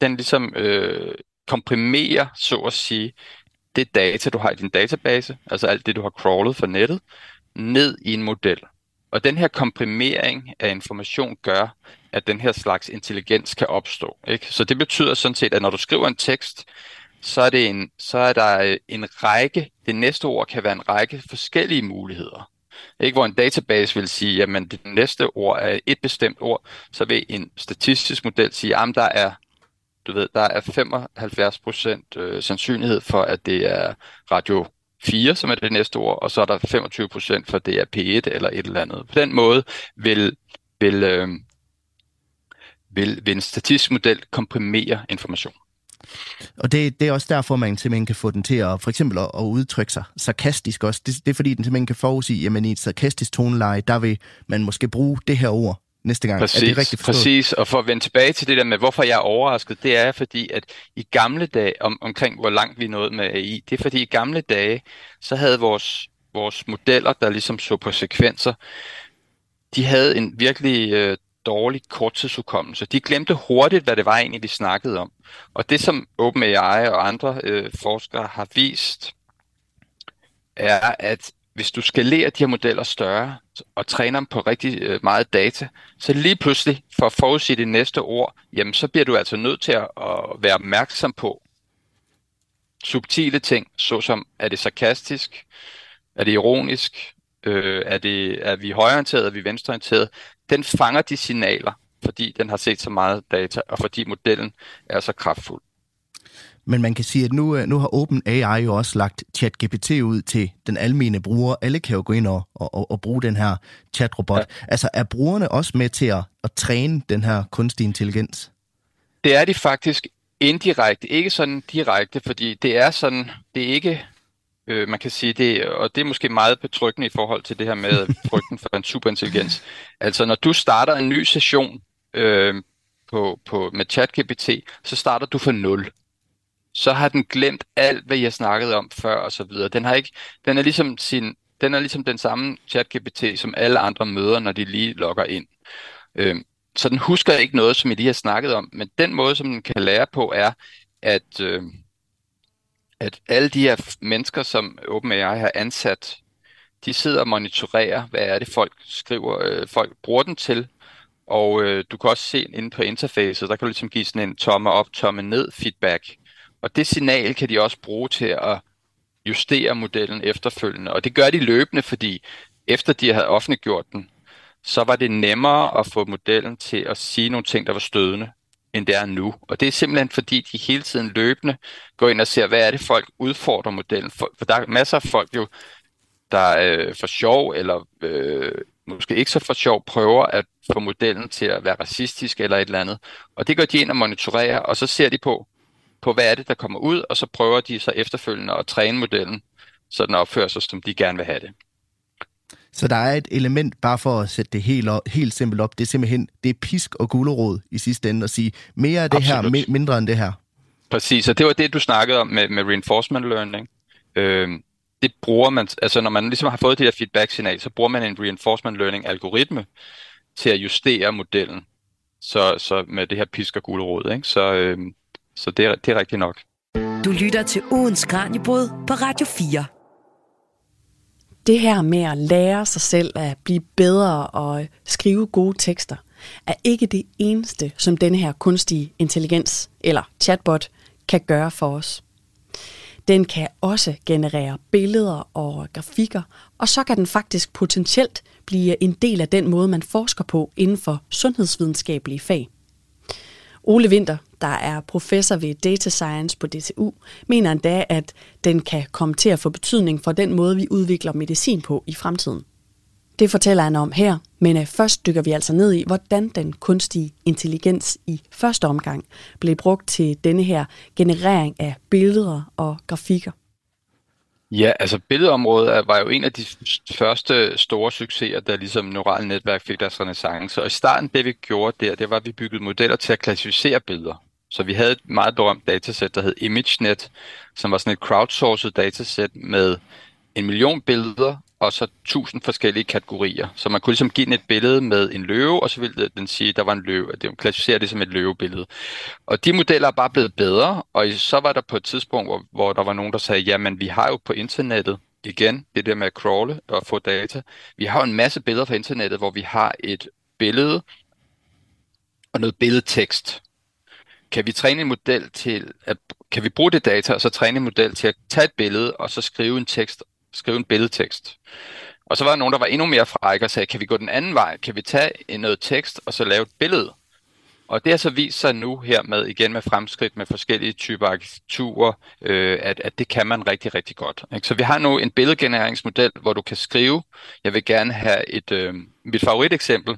den ligesom øh, komprimerer, så at sige, det data, du har i din database, altså alt det, du har crawlet fra nettet, ned i en model. Og den her komprimering af information gør, at den her slags intelligens kan opstå. Ikke? Så det betyder sådan set, at når du skriver en tekst, så er, det en, så er der øh, en række, det næste ord kan være en række forskellige muligheder. Ikke? Hvor en database vil sige, jamen det næste ord er et bestemt ord, så vil en statistisk model sige, at der er du ved, der er 75% øh, sandsynlighed for, at det er radio 4, som er det næste ord, og så er der 25% for det er P1 eller et eller andet. På den måde vil, vil, øh, vil, vil en statistisk model komprimere information. Og det, det er også derfor, man simpelthen kan få den til at for eksempel at, at udtrykke sig sarkastisk også. Det, det er fordi, den simpelthen kan forudsige, jamen i et sarkastisk toneleje, der vil man måske bruge det her ord næste gang. Præcis, er det rigtigt forstået? præcis. Og for at vende tilbage til det der med, hvorfor jeg er overrasket, det er fordi, at i gamle dage, om, omkring hvor langt vi nåede med AI, det er fordi i gamle dage, så havde vores, vores modeller, der ligesom så på sekvenser, de havde en virkelig øh, dårlig korttidsudkommelse. De glemte hurtigt, hvad det var egentlig, vi snakkede om. Og det, som OpenAI og andre øh, forskere har vist, er, at hvis du skalerer de her modeller større og træner dem på rigtig øh, meget data, så lige pludselig for at forudsige det næste ord, jamen så bliver du altså nødt til at, at være opmærksom på subtile ting, såsom er det sarkastisk, er det ironisk, øh, er, det, er vi højreorienteret, er vi venstreorienteret. Den fanger de signaler, fordi den har set så meget data, og fordi modellen er så kraftfuld. Men man kan sige, at nu, øh, nu har OpenAI jo også lagt ChatGPT ud til den almene bruger. Alle kan jo gå ind og, og, og bruge den her chatrobot. Ja. Altså er brugerne også med til at, at træne den her kunstig intelligens? Det er de faktisk indirekte, ikke sådan direkte, fordi det er sådan, det er ikke, øh, man kan sige det, og det er måske meget betryggende i forhold til det her med frygten for en superintelligens. Altså når du starter en ny session øh, på, på, med ChatGPT, så starter du fra nul så har den glemt alt, hvad jeg snakkede om før og så videre. Den har ikke, den er ligesom sin, den er ligesom den samme ChatGPT, som alle andre møder, når de lige logger ind. Øhm, så den husker ikke noget, som I lige har snakket om, men den måde, som den kan lære på, er, at, øh, at alle de her mennesker, som OpenAI har ansat, de sidder og monitorerer, hvad er det, folk skriver, øh, folk bruger den til, og øh, du kan også se inde på interfacet, der kan du ligesom give sådan en tomme op, tomme ned feedback. Og det signal kan de også bruge til at justere modellen efterfølgende. Og det gør de løbende, fordi efter de havde offentliggjort den, så var det nemmere at få modellen til at sige nogle ting, der var stødende, end det er nu. Og det er simpelthen fordi, de hele tiden løbende går ind og ser, hvad er det, folk udfordrer modellen. For, for der er masser af folk jo, der øh, for sjov, eller øh, måske ikke så for sjov, prøver at få modellen til at være racistisk eller et eller andet. Og det gør de ind og monitorerer, og så ser de på, på hvad er det, der kommer ud, og så prøver de så efterfølgende at træne modellen, så den opfører sig, som de gerne vil have det. Så der er et element, bare for at sætte det helt, op, helt simpelt op, det er simpelthen, det er pisk og gulerod i sidste ende, at sige mere af det Absolut. her, mindre end det her. Præcis, og det var det, du snakkede om med, med reinforcement learning. Øhm, det bruger man, altså når man ligesom har fået det her feedback-signal, så bruger man en reinforcement learning algoritme til at justere modellen. Så, så med det her pisk og gulerod, ikke? Så, øhm, så det, er, det er rigtigt nok. Du lytter til ugens Kranjebrud på Radio 4. Det her med at lære sig selv at blive bedre og skrive gode tekster, er ikke det eneste, som denne her kunstige intelligens eller chatbot kan gøre for os. Den kan også generere billeder og grafikker, og så kan den faktisk potentielt blive en del af den måde, man forsker på inden for sundhedsvidenskabelige fag. Ole Winter, der er professor ved Data Science på DTU, mener endda, at den kan komme til at få betydning for den måde, vi udvikler medicin på i fremtiden. Det fortæller han om her, men øh, først dykker vi altså ned i, hvordan den kunstige intelligens i første omgang blev brugt til denne her generering af billeder og grafikker. Ja, altså billedområdet var jo en af de første store succeser, der ligesom neurale netværk fik deres renaissance. Og i starten, det vi gjorde der, det var, at vi byggede modeller til at klassificere billeder. Så vi havde et meget berømt datasæt, der hed ImageNet, som var sådan et crowdsourced datasæt med en million billeder, og så tusind forskellige kategorier. Så man kunne ligesom give den et billede med en løve, og så ville den sige, at der var en løve. Det klassificerer det som et løvebillede. Og de modeller er bare blevet bedre, og så var der på et tidspunkt, hvor, hvor der var nogen, der sagde, jamen vi har jo på internettet, igen, det der med at crawle og få data, vi har jo en masse billeder fra internettet, hvor vi har et billede og noget billedtekst. Kan vi træne en model til, at, kan vi bruge det data, og så træne en model til at tage et billede, og så skrive en tekst skrive en billedtekst. Og så var der nogen, der var endnu mere frække og sagde, kan vi gå den anden vej? Kan vi tage noget tekst og så lave et billede? Og det har så vist sig nu her med, igen med fremskridt med forskellige typer arkitekturer, øh, at, at det kan man rigtig, rigtig godt. Ikke? Så vi har nu en billedgenereringsmodel, hvor du kan skrive, jeg vil gerne have et, øh, mit favoriteksempel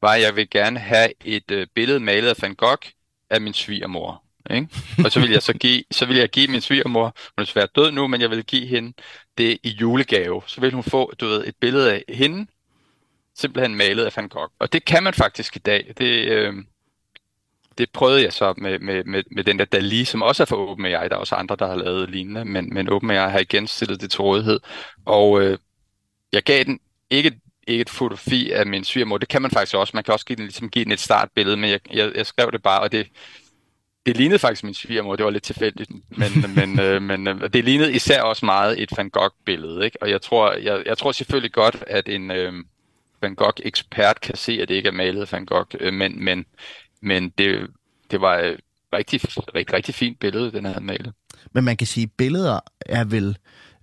var, at jeg vil gerne have et øh, billede malet af Van Gogh af min svigermor. Ikke? Og så vil jeg så give, så vil jeg give min svigermor, hun er svært død nu, men jeg vil give hende det i julegave. Så vil hun få, du ved, et billede af hende, simpelthen malet af Van Gogh. Og det kan man faktisk i dag. Det, øh, det prøvede jeg så med, med, med, med den der Dali, som også er for OpenAI. Der er også andre, der har lavet lignende, men, men OpenAI har igen stillet det til rådighed. Og øh, jeg gav den ikke ikke et fotografi af min svigermor. Det kan man faktisk også. Man kan også give den, ligesom give den et startbillede, men jeg, jeg, jeg skrev det bare, og det, det lignede faktisk min svigermor, det var lidt tilfældigt, men, men, øh, men øh, det lignede især også meget et Van Gogh-billede, ikke? og jeg tror, jeg, jeg tror selvfølgelig godt, at en øh, Van Gogh-ekspert kan se, at det ikke er malet Van Gogh, øh, men, men, men det, det var et rigtig, rigtig, rigtig fint billede, den havde malet. Men man kan sige, at billeder er vel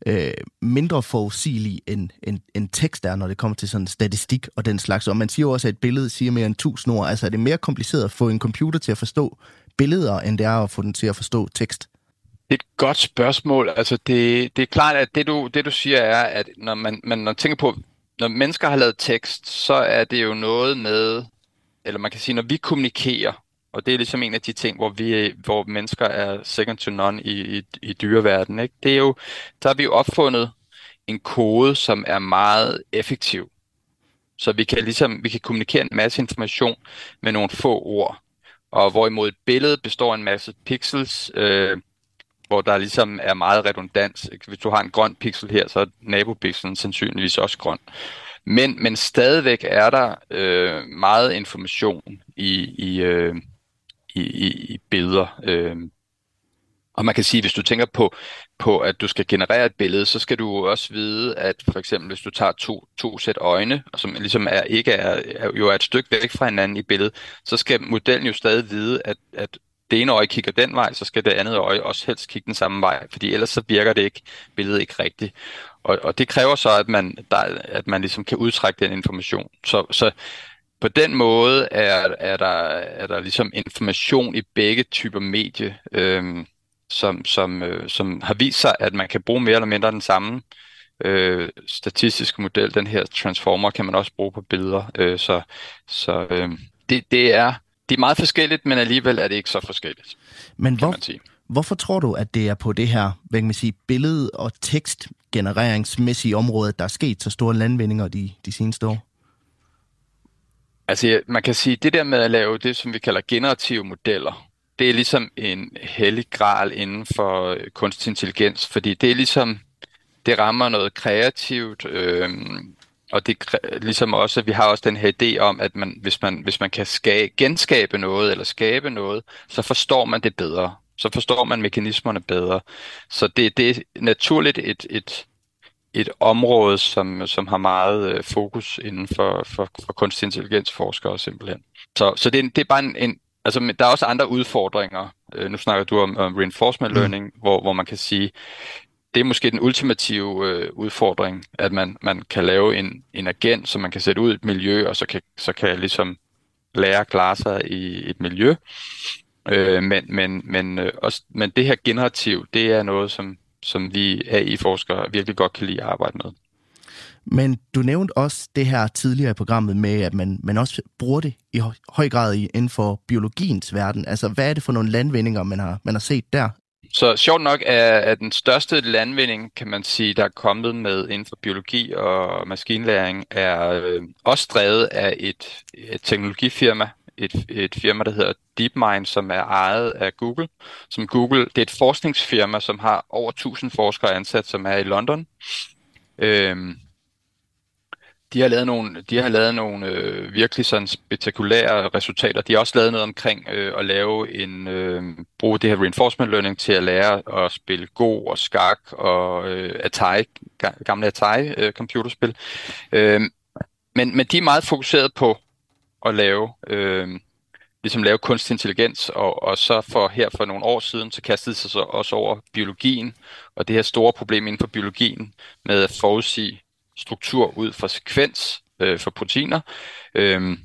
øh, mindre forudsigelige end, end, end tekst er, når det kommer til sådan statistik og den slags. Og man siger jo også, at et billede siger mere end tusind ord. Altså er det mere kompliceret at få en computer til at forstå billeder, end det er at få den til at forstå tekst? Det er et godt spørgsmål. Altså det, det er klart, at det du, det du siger er, at når man, man når tænker på, når mennesker har lavet tekst, så er det jo noget med, eller man kan sige, når vi kommunikerer, og det er ligesom en af de ting, hvor, vi, hvor mennesker er second to none i, i, i dyreverdenen. Ikke? Det er jo, der har vi jo opfundet en kode, som er meget effektiv. Så vi kan ligesom, vi kan kommunikere en masse information med nogle få ord. Og hvorimod et billede består af en masse pixels, øh, hvor der ligesom er meget redundans. Hvis du har en grøn pixel her, så er nabopixelen sandsynligvis også grøn. Men, men stadigvæk er der øh, meget information i, i, øh, i, i, i billeder. Øh, og man kan sige, hvis du tænker på, på, at du skal generere et billede, så skal du også vide, at for eksempel hvis du tager to, to sæt øjne, som ligesom er, ikke er, er, jo er et stykke væk fra hinanden i billedet, så skal modellen jo stadig vide, at, at det ene øje kigger den vej, så skal det andet øje også helst kigge den samme vej, fordi ellers så virker det ikke, billedet ikke rigtigt. Og, og det kræver så, at man, der, at man ligesom kan udtrække den information. Så, så på den måde er, er, der, er der ligesom information i begge typer medie, øhm, som, som, øh, som har vist sig, at man kan bruge mere eller mindre den samme øh, statistiske model. Den her transformer kan man også bruge på billeder. Øh, så så øh, det, det, er, det er meget forskelligt, men alligevel er det ikke så forskelligt. Men hvor, hvorfor tror du, at det er på det her hvad kan man sige, billede- og tekstgenereringsmæssige område, der er sket så store landvindinger de, de seneste år? Altså, man kan sige, det der med at lave det, som vi kalder generative modeller, det er ligesom en hellig gral inden for øh, kunstig intelligens, fordi det er ligesom, det rammer noget kreativt, øh, og det ligesom også, vi har også den her idé om, at man, hvis, man, hvis man kan skabe, genskabe noget eller skabe noget, så forstår man det bedre. Så forstår man mekanismerne bedre. Så det, det er naturligt et, et, et område, som, som har meget øh, fokus inden for, for, for kunstig intelligensforskere simpelthen. Så, så det, er, det er bare en, en altså der er også andre udfordringer. Øh, nu snakker du om, om reinforcement mm. learning, hvor, hvor man kan sige, det er måske den ultimative øh, udfordring, at man, man kan lave en, en agent, som man kan sætte ud i et miljø, og så kan, så kan ligesom lære at klare sig i et miljø. Øh, men, men, men, øh, også, men det her generativ, det er noget, som, som vi AI-forskere virkelig godt kan lide at arbejde med. Men du nævnte også det her tidligere i programmet med, at man, man også bruger det i høj grad inden for biologiens verden. Altså, hvad er det for nogle landvindinger, man har, man har set der? Så sjovt nok er, er den største landvinding, kan man sige, der er kommet med inden for biologi og maskinlæring, er øh, også drevet af et, et teknologifirma, et, et firma, der hedder DeepMind, som er ejet af Google. Som Google, det er et forskningsfirma, som har over 1000 forskere ansat, som er i London. Øhm, de har lavet nogle, de har lavet nogle øh, virkelig sådan spektakulære resultater. De har også lavet noget omkring øh, at lave en øh, bruge det her reinforcement learning til at lære at spille Go og skak og øh, Atari, gamle Atari øh, computerspil. Øh, men, men de er meget fokuseret på at lave øh, ligesom lave kunstig intelligens, og, og så for her for nogle år siden, så kastede sig så også over biologien, og det her store problem inden for biologien med at forudsige struktur ud fra sekvens øh, for proteiner. Øhm,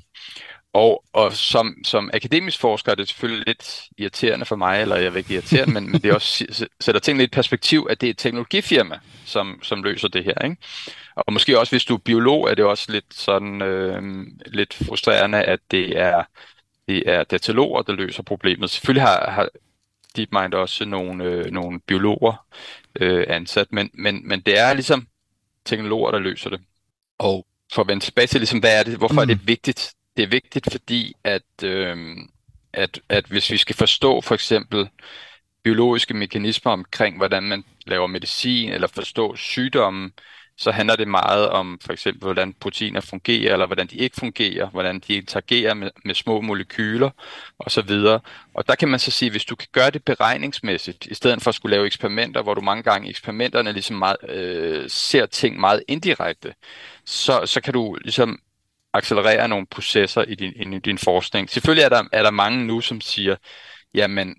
og, og som, som akademisk forsker er det selvfølgelig lidt irriterende for mig, eller jeg vil ikke irriterende, men, men det også sætter tingene i et perspektiv, at det er et teknologifirma, som, som løser det her. Ikke? Og måske også hvis du er biolog, er det også lidt sådan øh, lidt frustrerende, at det er det er dataloger, der løser problemet. Selvfølgelig har, har DeepMind også nogle, øh, nogle biologer øh, ansat, men, men, men det er ligesom teknologer, der løser det. Og for at vende tilbage til, ligesom, hvad er det, hvorfor mm. er det mm. vigtigt? Det er vigtigt, fordi at, øh, at, at hvis vi skal forstå for eksempel biologiske mekanismer omkring, hvordan man laver medicin, eller forstå sygdomme, så handler det meget om for eksempel, hvordan proteiner fungerer, eller hvordan de ikke fungerer, hvordan de interagerer med, med små molekyler osv. Og der kan man så sige, hvis du kan gøre det beregningsmæssigt, i stedet for at skulle lave eksperimenter, hvor du mange gange eksperimenterne ligesom meget, øh, ser ting meget indirekte, så, så kan du ligesom accelerere nogle processer i din, i din forskning. Selvfølgelig er der, er der mange nu, som siger, jamen,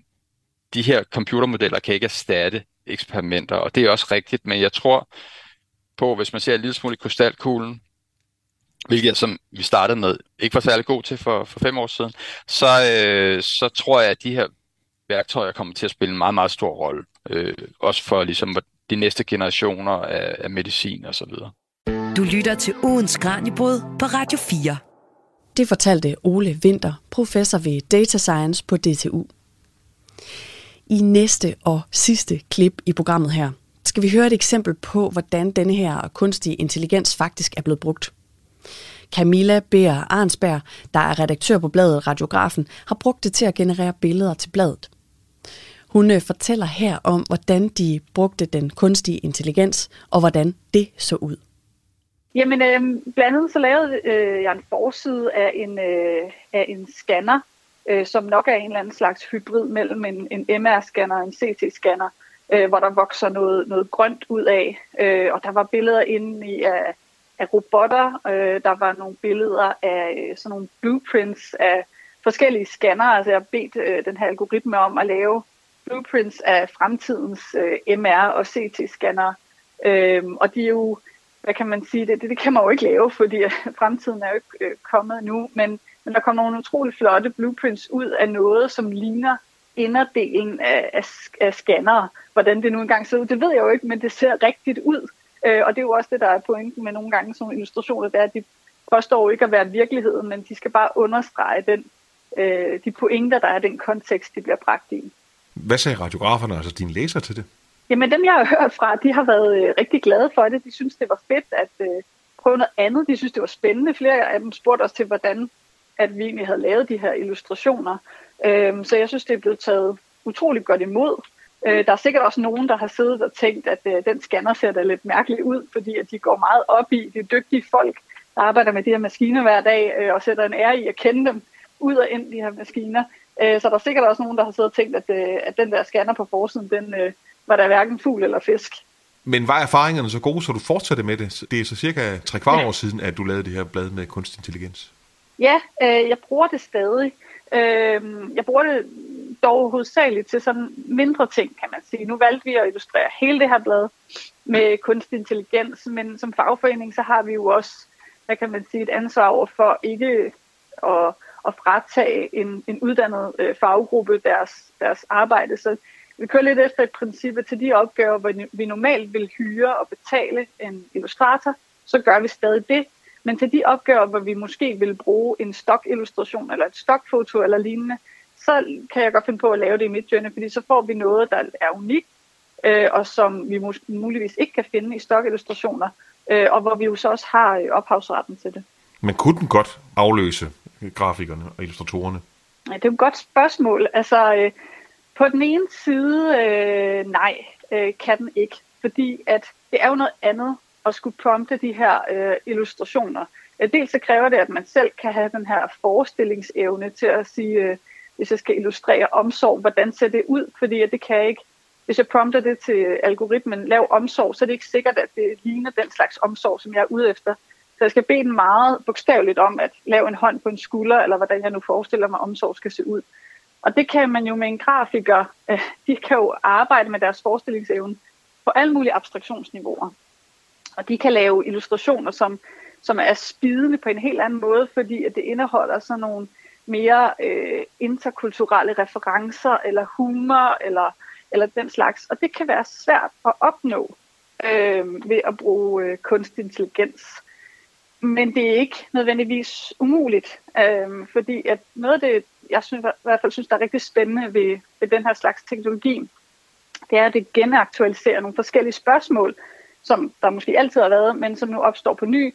de her computermodeller kan ikke erstatte eksperimenter, og det er også rigtigt, men jeg tror, på, hvis man ser en lille smule i krystalkuglen, hvilket som vi startede med, ikke var særlig god til for, for fem år siden, så, øh, så tror jeg, at de her værktøjer kommer til at spille en meget, meget stor rolle. Øh, også for ligesom de næste generationer af, af medicin og så videre. Du lytter til ugens Kranjebrud på Radio 4. Det fortalte Ole Winter, professor ved Data Science på DTU. I næste og sidste klip i programmet her, skal vi høre et eksempel på, hvordan denne her kunstige intelligens faktisk er blevet brugt. Camilla Beer Arnsberg, der er redaktør på bladet Radiografen, har brugt det til at generere billeder til bladet. Hun øh, fortæller her om, hvordan de brugte den kunstige intelligens, og hvordan det så ud. Jamen, øh, blandt andet så lavede øh, jeg en forside af en, øh, af en scanner, øh, som nok er en eller anden slags hybrid mellem en, en MR-scanner og en CT-scanner øh, hvor der vokser noget, noget grønt ud af. Øh, og der var billeder inde i af, af robotter. Øh, der var nogle billeder af øh, sådan nogle blueprints af forskellige scanner. Altså jeg har bedt øh, den her algoritme om at lave blueprints af fremtidens øh, MR- og CT-scanner. Øh, og de er jo, hvad kan man sige, det, det, det kan man jo ikke lave, fordi fremtiden er jo ikke øh, kommet nu, men, men der kommer nogle utrolig flotte blueprints ud af noget, som ligner inderdelen af, af, af scannere. Hvordan det nu engang ser ud, det ved jeg jo ikke, men det ser rigtigt ud. Øh, og det er jo også det, der er pointen med nogle gange sådan illustrationer, det er, at de påstår ikke at være virkeligheden, men de skal bare understrege den, øh, de pointer, der er den kontekst, de bliver bragt i. Hvad sagde radiograferne, altså dine læser til det? Jamen dem, jeg har hørt fra, de har været øh, rigtig glade for det. De synes, det var fedt at øh, prøve noget andet. De synes, det var spændende. Flere af dem spurgte os til, hvordan at vi egentlig havde lavet de her illustrationer. Øh, så jeg synes, det er blevet taget utroligt godt imod. Øh, der er sikkert også nogen, der har siddet og tænkt, at øh, den scanner ser da lidt mærkeligt ud, fordi at de går meget op i, de dygtige folk, der arbejder med de her maskiner hver dag, øh, og sætter en ære i at kende dem ud og ind, de her maskiner. Øh, så der er sikkert også nogen, der har siddet og tænkt, at, øh, at den der scanner på forsiden, den øh, var der hverken fugl eller fisk. Men var erfaringerne så gode, så du fortsatte med det? Det er så cirka tre kvart ja. år siden, at du lavede det her blad med kunstig intelligens. Ja, øh, jeg bruger det stadig. Øh, jeg bruger det dog hovedsageligt til sådan mindre ting, kan man sige. Nu valgte vi at illustrere hele det her blad med kunstig intelligens, men som fagforening, så har vi jo også, hvad kan man sige, et ansvar over for ikke at, at fratage en, en uddannet øh, faggruppe deres, deres arbejde. Så vi kører lidt efter et princip, at til de opgaver, hvor vi normalt vil hyre og betale en illustrator, så gør vi stadig det. Men til de opgaver, hvor vi måske vil bruge en stokillustration eller et stokfoto eller lignende, så kan jeg godt finde på at lave det i Midjourney, fordi så får vi noget, der er unikt, øh, og som vi mus- muligvis ikke kan finde i stokillustrationer, øh, og hvor vi jo så også har øh, ophavsretten til det. Men kunne den godt afløse grafikerne og illustratorerne? Ja, det er et godt spørgsmål. Altså, øh, på den ene side, øh, nej, øh, kan den ikke. Fordi at det er jo noget andet at skulle prompte de her øh, illustrationer. Dels så kræver det, at man selv kan have den her forestillingsevne til at sige, øh, hvis jeg skal illustrere omsorg, hvordan ser det ud? Fordi at det kan jeg ikke. Hvis jeg prompter det til algoritmen, lav omsorg, så er det ikke sikkert, at det ligner den slags omsorg, som jeg er ude efter. Så jeg skal bede den meget bogstaveligt om at lave en hånd på en skulder, eller hvordan jeg nu forestiller mig, omsorg skal se ud. Og det kan man jo med en grafiker, øh, de kan jo arbejde med deres forestillingsevne på alle mulige abstraktionsniveauer. Og de kan lave illustrationer, som, som er spidende på en helt anden måde, fordi at det indeholder sådan nogle mere øh, interkulturelle referencer, eller humor, eller, eller den slags. Og det kan være svært at opnå øh, ved at bruge øh, kunstig intelligens. Men det er ikke nødvendigvis umuligt, øh, fordi at noget af det, jeg synes, i hvert fald synes, der er rigtig spændende ved, ved den her slags teknologi, det er, at det genaktualiserer nogle forskellige spørgsmål, som der måske altid har været, men som nu opstår på ny.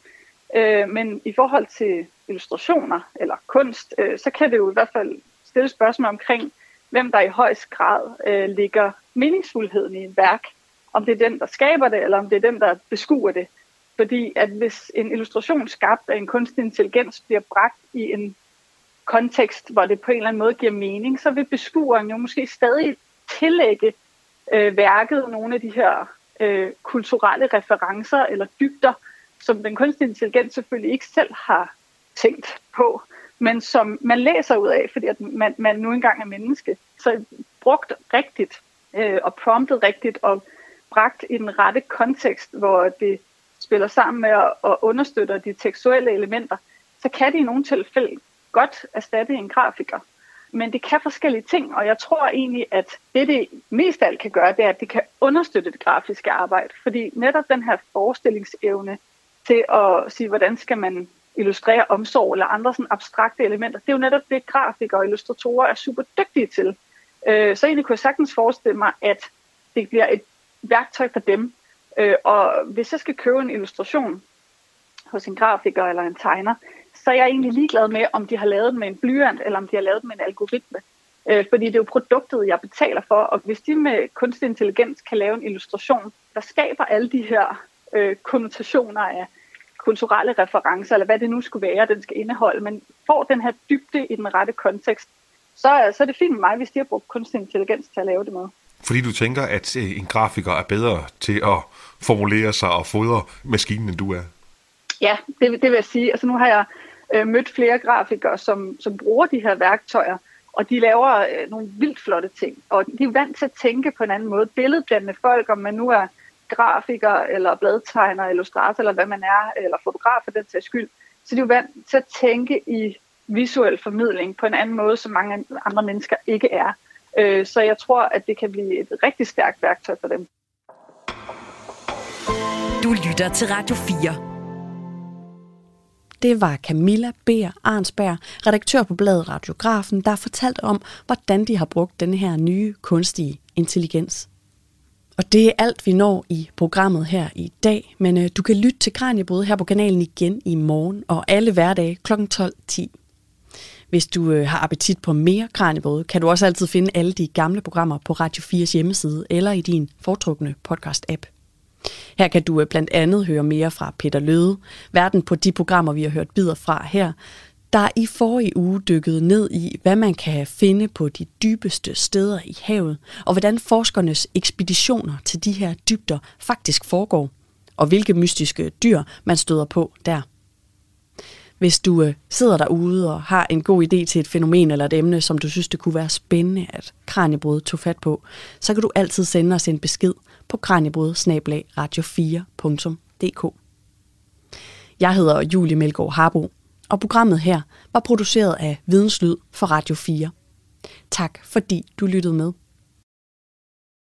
Øh, men i forhold til illustrationer eller kunst, øh, så kan det jo i hvert fald stille spørgsmål omkring, hvem der i højst grad øh, ligger meningsfuldheden i et værk. Om det er den, der skaber det, eller om det er den, der beskuer det. Fordi at hvis en illustration skabt af en kunstig intelligens bliver bragt i en kontekst, hvor det på en eller anden måde giver mening, så vil beskueren jo måske stadig tillægge øh, værket nogle af de her øh, kulturelle referencer eller dybder, som den kunstige intelligens selvfølgelig ikke selv har tænkt på, men som man læser ud af, fordi at man, man nu engang er menneske. Så brugt rigtigt øh, og promptet rigtigt og bragt i den rette kontekst, hvor det spiller sammen med og understøtter de tekstuelle elementer, så kan det i nogle tilfælde godt erstatte en grafiker. Men det kan forskellige ting, og jeg tror egentlig, at det, det mest alt kan gøre, det er, at det kan understøtte det grafiske arbejde. Fordi netop den her forestillingsevne til at sige, hvordan skal man illustrere omsorg eller andre sådan abstrakte elementer, det er jo netop det, grafikere og illustratorer er super dygtige til. Øh, så egentlig kunne jeg sagtens forestille mig, at det bliver et værktøj for dem. Øh, og hvis jeg skal købe en illustration hos en grafiker eller en tegner, så er jeg egentlig ligeglad med, om de har lavet den med en blyant, eller om de har lavet den med en algoritme. Øh, fordi det er jo produktet, jeg betaler for, og hvis de med kunstig intelligens kan lave en illustration, der skaber alle de her øh, konnotationer af kulturelle referencer, eller hvad det nu skulle være, den skal indeholde, men får den her dybde i den rette kontekst, så, så er det fint med mig, hvis de har brugt kunstig intelligens til at lave det med. Fordi du tænker, at øh, en grafiker er bedre til at formulere sig og fodre maskinen, end du er? Ja, det, det vil jeg sige. Altså nu har jeg øh, mødt flere grafikere, som, som bruger de her værktøjer, og de laver øh, nogle vildt flotte ting. Og de er vant til at tænke på en anden måde. Billedblandende folk, om man nu er grafiker, eller bladtegner, illustrator, eller hvad man er, eller fotograf for den sags skyld. Så de er jo vant til at tænke i visuel formidling på en anden måde, som mange andre mennesker ikke er. Øh, så jeg tror, at det kan blive et rigtig stærkt værktøj for dem. Du lytter til Radio 4. Det var Camilla B. Arnsberg, redaktør på bladet Radiografen, der fortalte om, hvordan de har brugt den her nye kunstige intelligens. Og det er alt, vi når i programmet her i dag, men øh, du kan lytte til Kranjebrud her på kanalen igen i morgen og alle hverdage kl. 12.10. Hvis du øh, har appetit på mere Kranjebrud, kan du også altid finde alle de gamle programmer på Radio 4's hjemmeside eller i din foretrukne podcast-app. Her kan du øh, blandt andet høre mere fra Peter Løde, verden på de programmer, vi har hørt bidder fra her, der i forrige uge dykkede ned i, hvad man kan finde på de dybeste steder i havet, og hvordan forskernes ekspeditioner til de her dybder faktisk foregår, og hvilke mystiske dyr man støder på der. Hvis du øh, sidder derude og har en god idé til et fænomen eller et emne, som du synes, det kunne være spændende, at Kranjebrud tog fat på, så kan du altid sende os en besked på kranjebrud radio4.dk. Jeg hedder Julie Melgaard Harbo, og programmet her var produceret af Videnslyd for Radio 4. Tak fordi du lyttede med.